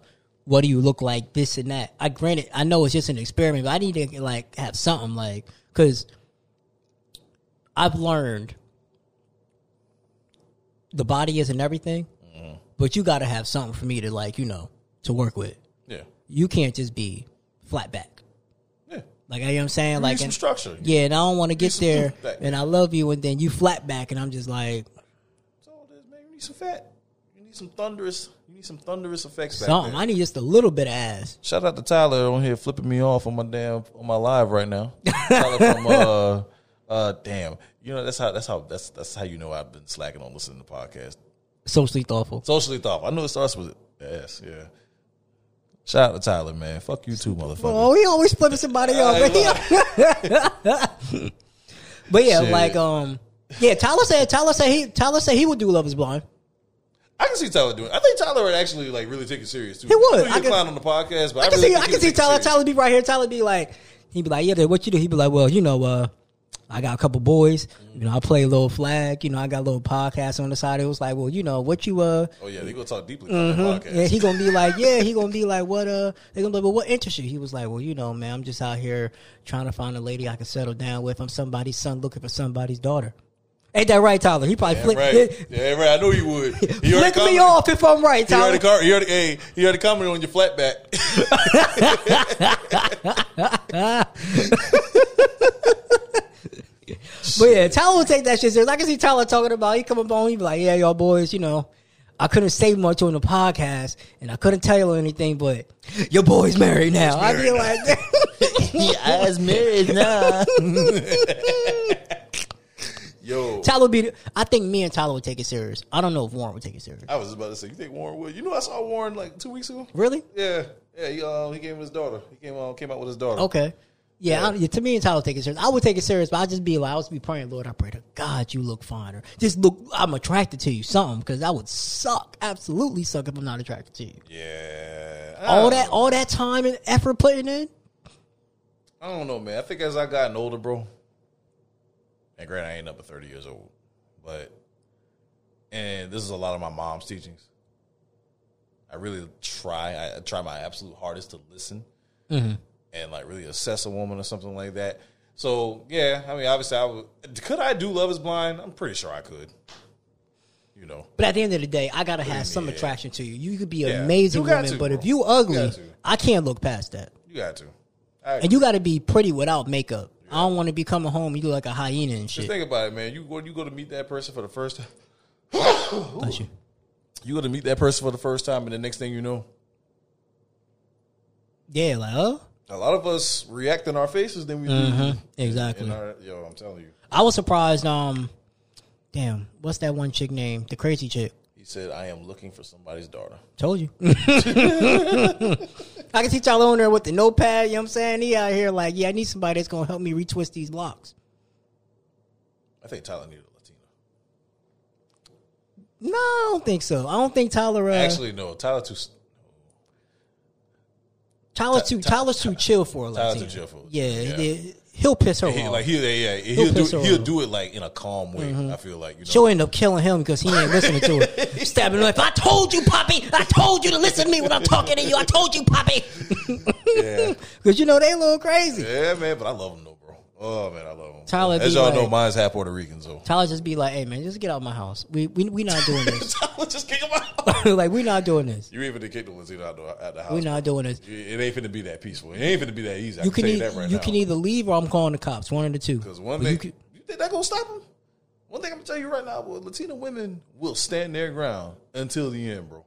what do you look like? This and that." I granted, I know it's just an experiment, but I need to like have something like because I've learned the body isn't everything, but you got to have something for me to like you know to work with. Yeah, You can't just be flat back. yeah. Like you know what I'm saying? You like need some and- structure. yeah, and I don't want to get there, and I love you, and then you flat back, and I'm just like That's all it is, man. You need some fat. You need some thunderous. You need some thunderous effects back something. I need just a little bit of ass. Shout out to Tyler on here flipping me off on my damn on my live right now. Tyler from uh uh damn. You know that's how that's how that's that's how you know I've been slacking on listening to podcasts. Socially thoughtful. Socially thoughtful. I know it starts with S, yeah. Shout out to Tyler, man. Fuck you too, motherfucker. Oh, he always flipping somebody off. But, yeah, Shit. like um, yeah. Tyler said. Tyler said he. Tyler said he would do Love Is Blind. I can see Tyler doing. It. I think Tyler would actually like really take it serious too. He would. I can- on the podcast, but I, I can really see. I can see Tyler. Tyler be right here. Tyler be like, he'd be like, yeah, what you do? He'd be like, well, you know, uh, I got a couple boys. You know, I play a little flag. You know, I got a little podcast on the side. It was like, well, you know, what you uh. Oh yeah, they gonna talk deeply the podcast. Yeah, he gonna be like, yeah, he gonna be like, what uh? They gonna be like, well, what interests you? He was like, well, you know, man, I'm just out here trying to find a lady I can settle down with. I'm somebody's son looking for somebody's daughter. Ain't that right, Tyler? He probably Yeah, right. Yeah, right. I know you would. He flick me off if I'm right, Tyler. He already, Tyler. car- he already, hey, he already commented on your flat back. but yeah, Tyler will take that shit serious. I can see Tyler talking about. He come up on. He be like, "Yeah, y'all boys, you know." I couldn't say much on the podcast, and I couldn't tell you anything. But your boy's married now. I'd be like, "Yeah, I'm married now." Yo, Tyler would be. I think me and Tyler would take it serious. I don't know if Warren would take it serious. I was about to say, you think Warren would? You know, I saw Warren like two weeks ago. Really? Yeah, yeah. He uh, he came with his daughter. He came uh, came out with his daughter. Okay. Yeah. I, to me and Tyler take it serious. I would take it serious, but I just be like, I would be praying, Lord, I pray to God you look finer. Just look, I'm attracted to you, something, because that would suck, absolutely suck if I'm not attracted to you. Yeah, all that, all that time and effort putting in. I don't know, man. I think as I gotten older, bro. And granted, I ain't up at 30 years old, but and this is a lot of my mom's teachings. I really try. I try my absolute hardest to listen. Mm-hmm and like really assess a woman or something like that. So yeah, I mean, obviously, I would. Could I do Love Is Blind? I'm pretty sure I could. You know, but at the end of the day, I gotta have some yeah. attraction to you. You could be an yeah. amazing woman, to, but bro. if you ugly, you I can't look past that. You got to, and you got to be pretty without makeup. Yeah. I don't want to be coming home. You look like a hyena and shit. Just think about it, man. You when you go to meet that person for the first time. Bless you. You go to meet that person for the first time, and the next thing you know, yeah, like oh, a lot of us react in our faces than we mm-hmm. do. Exactly. Our, yo, I'm telling you. I was surprised. Um, damn, what's that one chick name? The crazy chick. He said, "I am looking for somebody's daughter." Told you. I can see Tyler on there with the notepad. You know what I'm saying? He out here like, yeah, I need somebody that's gonna help me retwist these locks. I think Tyler needed a Latina. No, I don't think so. I don't think Tyler. Uh, Actually, no. Tyler too Tyler's too Tyler's too chill for a Tyler's too chill for yeah, yeah. He'll piss her he, off. Like he, yeah, he'll, he'll do he'll do it like in a calm way. Mm-hmm. I feel like you know. she'll end up killing him because he ain't listening to it. Stabbing him like, "I told you, Poppy. I told you to listen to me when I'm talking to you. I told you, Poppy." yeah, because you know they a little crazy. Yeah, man, but I love them though. Oh man, I love him. Tyler, as y'all like, know, mine's half Puerto Rican. So Tyler just be like, "Hey man, just get out of my house. We we we not doing this. Tyler, just kick him out. like we not doing this. You ain't finna kick the Latino out the, out the house. We not doing this. It ain't finna be that peaceful. It ain't finna be that easy. I you can, e- right you now. can either leave or I'm calling the cops. One of the two. Because one thing, you, can, you think that gonna stop him? One thing I'm gonna tell you right now, boy, Latina women will stand their ground until the end, bro.